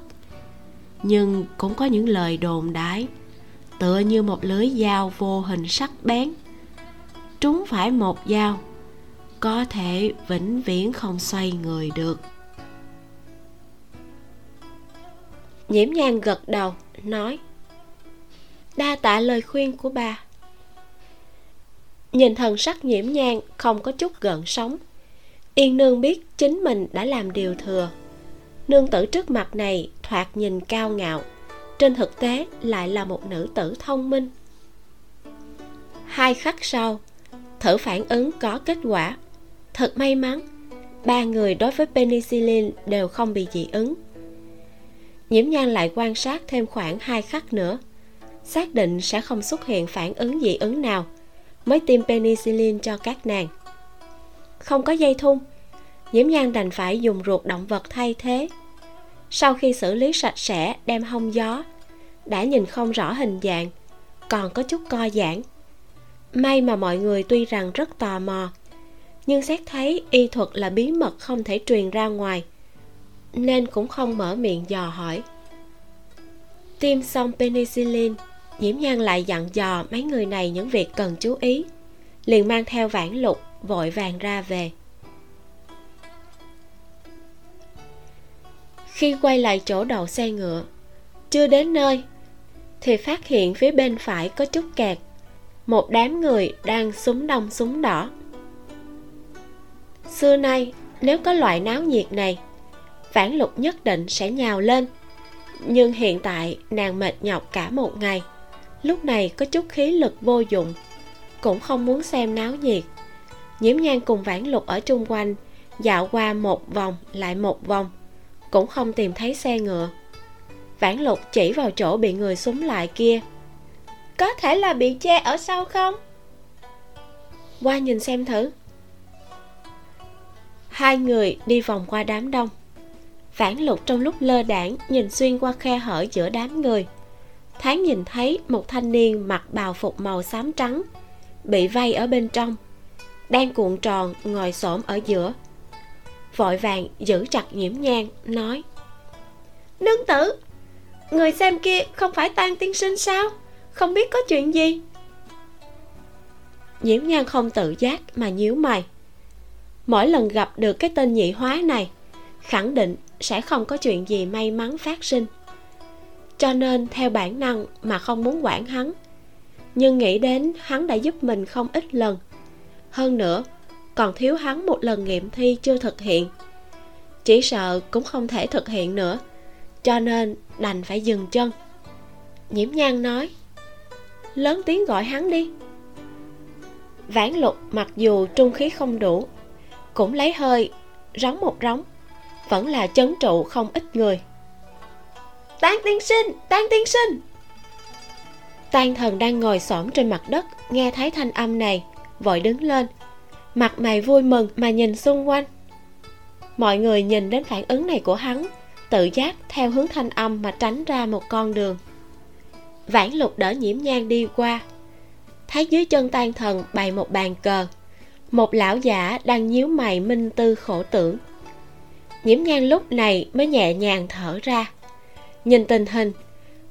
Nhưng cũng có những lời đồn đãi, tựa như một lưới dao vô hình sắc bén. Trúng phải một dao, có thể vĩnh viễn không xoay người được. Nhiễm nhan gật đầu, nói, đa tạ lời khuyên của bà. Nhìn thần sắc nhiễm nhan không có chút gợn sóng yên nương biết chính mình đã làm điều thừa. Nương tử trước mặt này thoạt nhìn cao ngạo, trên thực tế lại là một nữ tử thông minh. Hai khắc sau, thử phản ứng có kết quả. Thật may mắn, ba người đối với penicillin đều không bị dị ứng. Nhiễm nhan lại quan sát thêm khoảng hai khắc nữa, xác định sẽ không xuất hiện phản ứng dị ứng nào, mới tiêm penicillin cho các nàng không có dây thun. Nhiễm nhan đành phải dùng ruột động vật thay thế. Sau khi xử lý sạch sẽ, đem hông gió, đã nhìn không rõ hình dạng, còn có chút co giãn. May mà mọi người tuy rằng rất tò mò, nhưng xét thấy y thuật là bí mật không thể truyền ra ngoài, nên cũng không mở miệng dò hỏi. Tiêm xong penicillin nhiễm nhan lại dặn dò mấy người này những việc cần chú ý, liền mang theo vãn lục vội vàng ra về. Khi quay lại chỗ đậu xe ngựa, chưa đến nơi, thì phát hiện phía bên phải có chút kẹt, một đám người đang súng đông súng đỏ. Xưa nay, nếu có loại náo nhiệt này, vãn lục nhất định sẽ nhào lên, nhưng hiện tại nàng mệt nhọc cả một ngày, lúc này có chút khí lực vô dụng, cũng không muốn xem náo nhiệt nhiễm nhan cùng vãn lục ở chung quanh, dạo qua một vòng, lại một vòng, cũng không tìm thấy xe ngựa. Vãn lục chỉ vào chỗ bị người súng lại kia. Có thể là bị che ở sau không? Qua nhìn xem thử. Hai người đi vòng qua đám đông. Vãn lục trong lúc lơ đảng nhìn xuyên qua khe hở giữa đám người. Thoáng nhìn thấy một thanh niên mặc bào phục màu xám trắng bị vây ở bên trong đang cuộn tròn ngồi xổm ở giữa. Vội vàng giữ chặt nhiễm nhang, nói, nương tử, người xem kia không phải tan tiên sinh sao? Không biết có chuyện gì? Nhiễm nhan không tự giác mà nhíu mày. Mỗi lần gặp được cái tên nhị hóa này, khẳng định sẽ không có chuyện gì may mắn phát sinh. Cho nên theo bản năng mà không muốn quản hắn. Nhưng nghĩ đến hắn đã giúp mình không ít lần hơn nữa, còn thiếu hắn một lần nghiệm thi chưa thực hiện. Chỉ sợ cũng không thể thực hiện nữa, cho nên đành phải dừng chân. Nhiễm nhan nói, lớn tiếng gọi hắn đi. Vãn lục mặc dù trung khí không đủ, cũng lấy hơi, rống một rống, vẫn là chấn trụ không ít người. Tan tiên sinh tan tiên sinh! Tan thần đang ngồi xổm trên mặt đất nghe thấy thanh âm này vội đứng lên. Mặt mày vui mừng mà nhìn xung quanh. Mọi người nhìn đến phản ứng này của hắn, tự giác theo hướng thanh âm mà tránh ra một con đường. Vãn lục đỡ nhiễm nhang đi qua. Thấy dưới chân tan thần bày một bàn cờ, một lão giả đang nhíu mày minh tư khổ tưởng. Nhiễm nhan lúc này mới nhẹ nhàng thở ra. Nhìn tình hình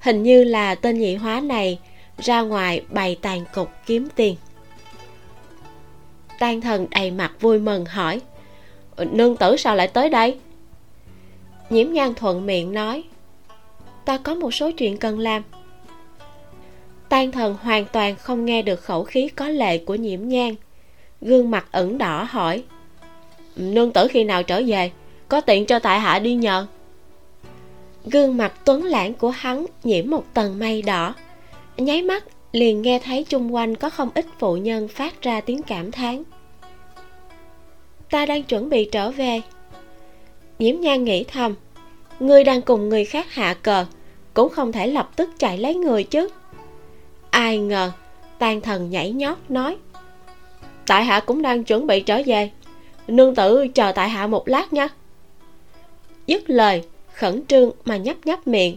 hình như là tên nhị hóa này ra ngoài bày tàn cục kiếm tiền tan thần đầy mặt vui mừng hỏi, nương tử sao lại tới đây? Nhiễm nhan thuận miệng nói, ta có một số chuyện cần làm. Tan thần hoàn toàn không nghe được khẩu khí có lệ của nhiễm nhan. Gương mặt ửng đỏ hỏi, nương tử khi nào trở về? Có tiện cho tại hạ đi nhờ. Gương mặt tuấn lãng của hắn nhiễm một tầng mây đỏ, nháy mắt liền nghe thấy chung quanh có không ít phụ nhân phát ra tiếng cảm thán. Ta đang chuẩn bị trở về. Nhiễm nhan nghĩ thầm, ngươi đang cùng người khác hạ cờ, cũng không thể lập tức chạy lấy người chứ. Ai ngờ tan thần nhảy nhót nói, tại hạ cũng đang chuẩn bị trở về, nương tử chờ tại hạ một lát nhé. Dứt lời, khẩn trương mà nhấp nhấp miệng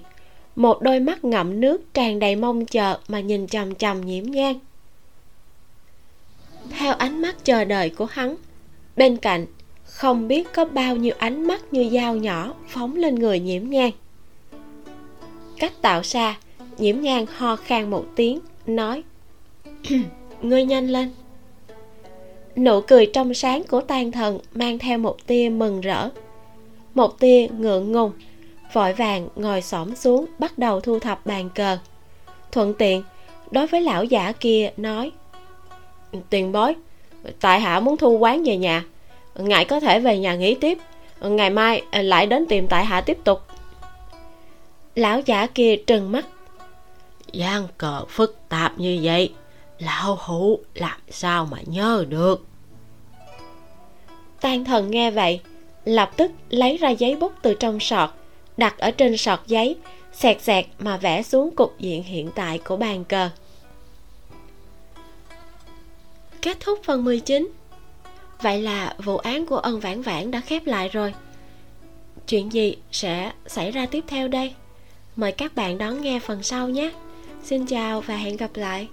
một đôi mắt ngậm nước tràn đầy mong chờ mà nhìn chằm chằm nhiễm nhang theo ánh mắt chờ đợi của hắn, bên cạnh không biết có bao nhiêu ánh mắt như dao nhỏ phóng lên người nhiễm nhang cách tạo xa, nhiễm nhang ho khan một tiếng, nói, ngươi nhanh lên. Nụ cười trong sáng của tan thần mang theo một tia mừng rỡ, một tia ngượng ngùng vội vàng ngồi xổm xuống bắt đầu thu thập bàn cờ. Thuận tiện, đối với lão giả kia, nói, tiền bối, tại hạ muốn thu quán về nhà. Ngài có thể về nhà nghỉ tiếp. Ngày mai à, lại đến tìm tại hạ tiếp tục. Lão giả kia trừng mắt, gian cờ phức tạp như vậy, lão hủ làm sao mà nhớ được? Tan thần nghe vậy, lập tức lấy ra giấy bút từ trong sọt đặt ở trên sọt giấy, xẹt xẹt mà vẽ xuống cục diện hiện tại của bàn cờ. Kết thúc phần 19 vậy là vụ án của ân vãn vãn đã khép lại rồi. Chuyện gì sẽ xảy ra tiếp theo đây? Mời các bạn đón nghe phần sau nhé. Xin chào và hẹn gặp lại.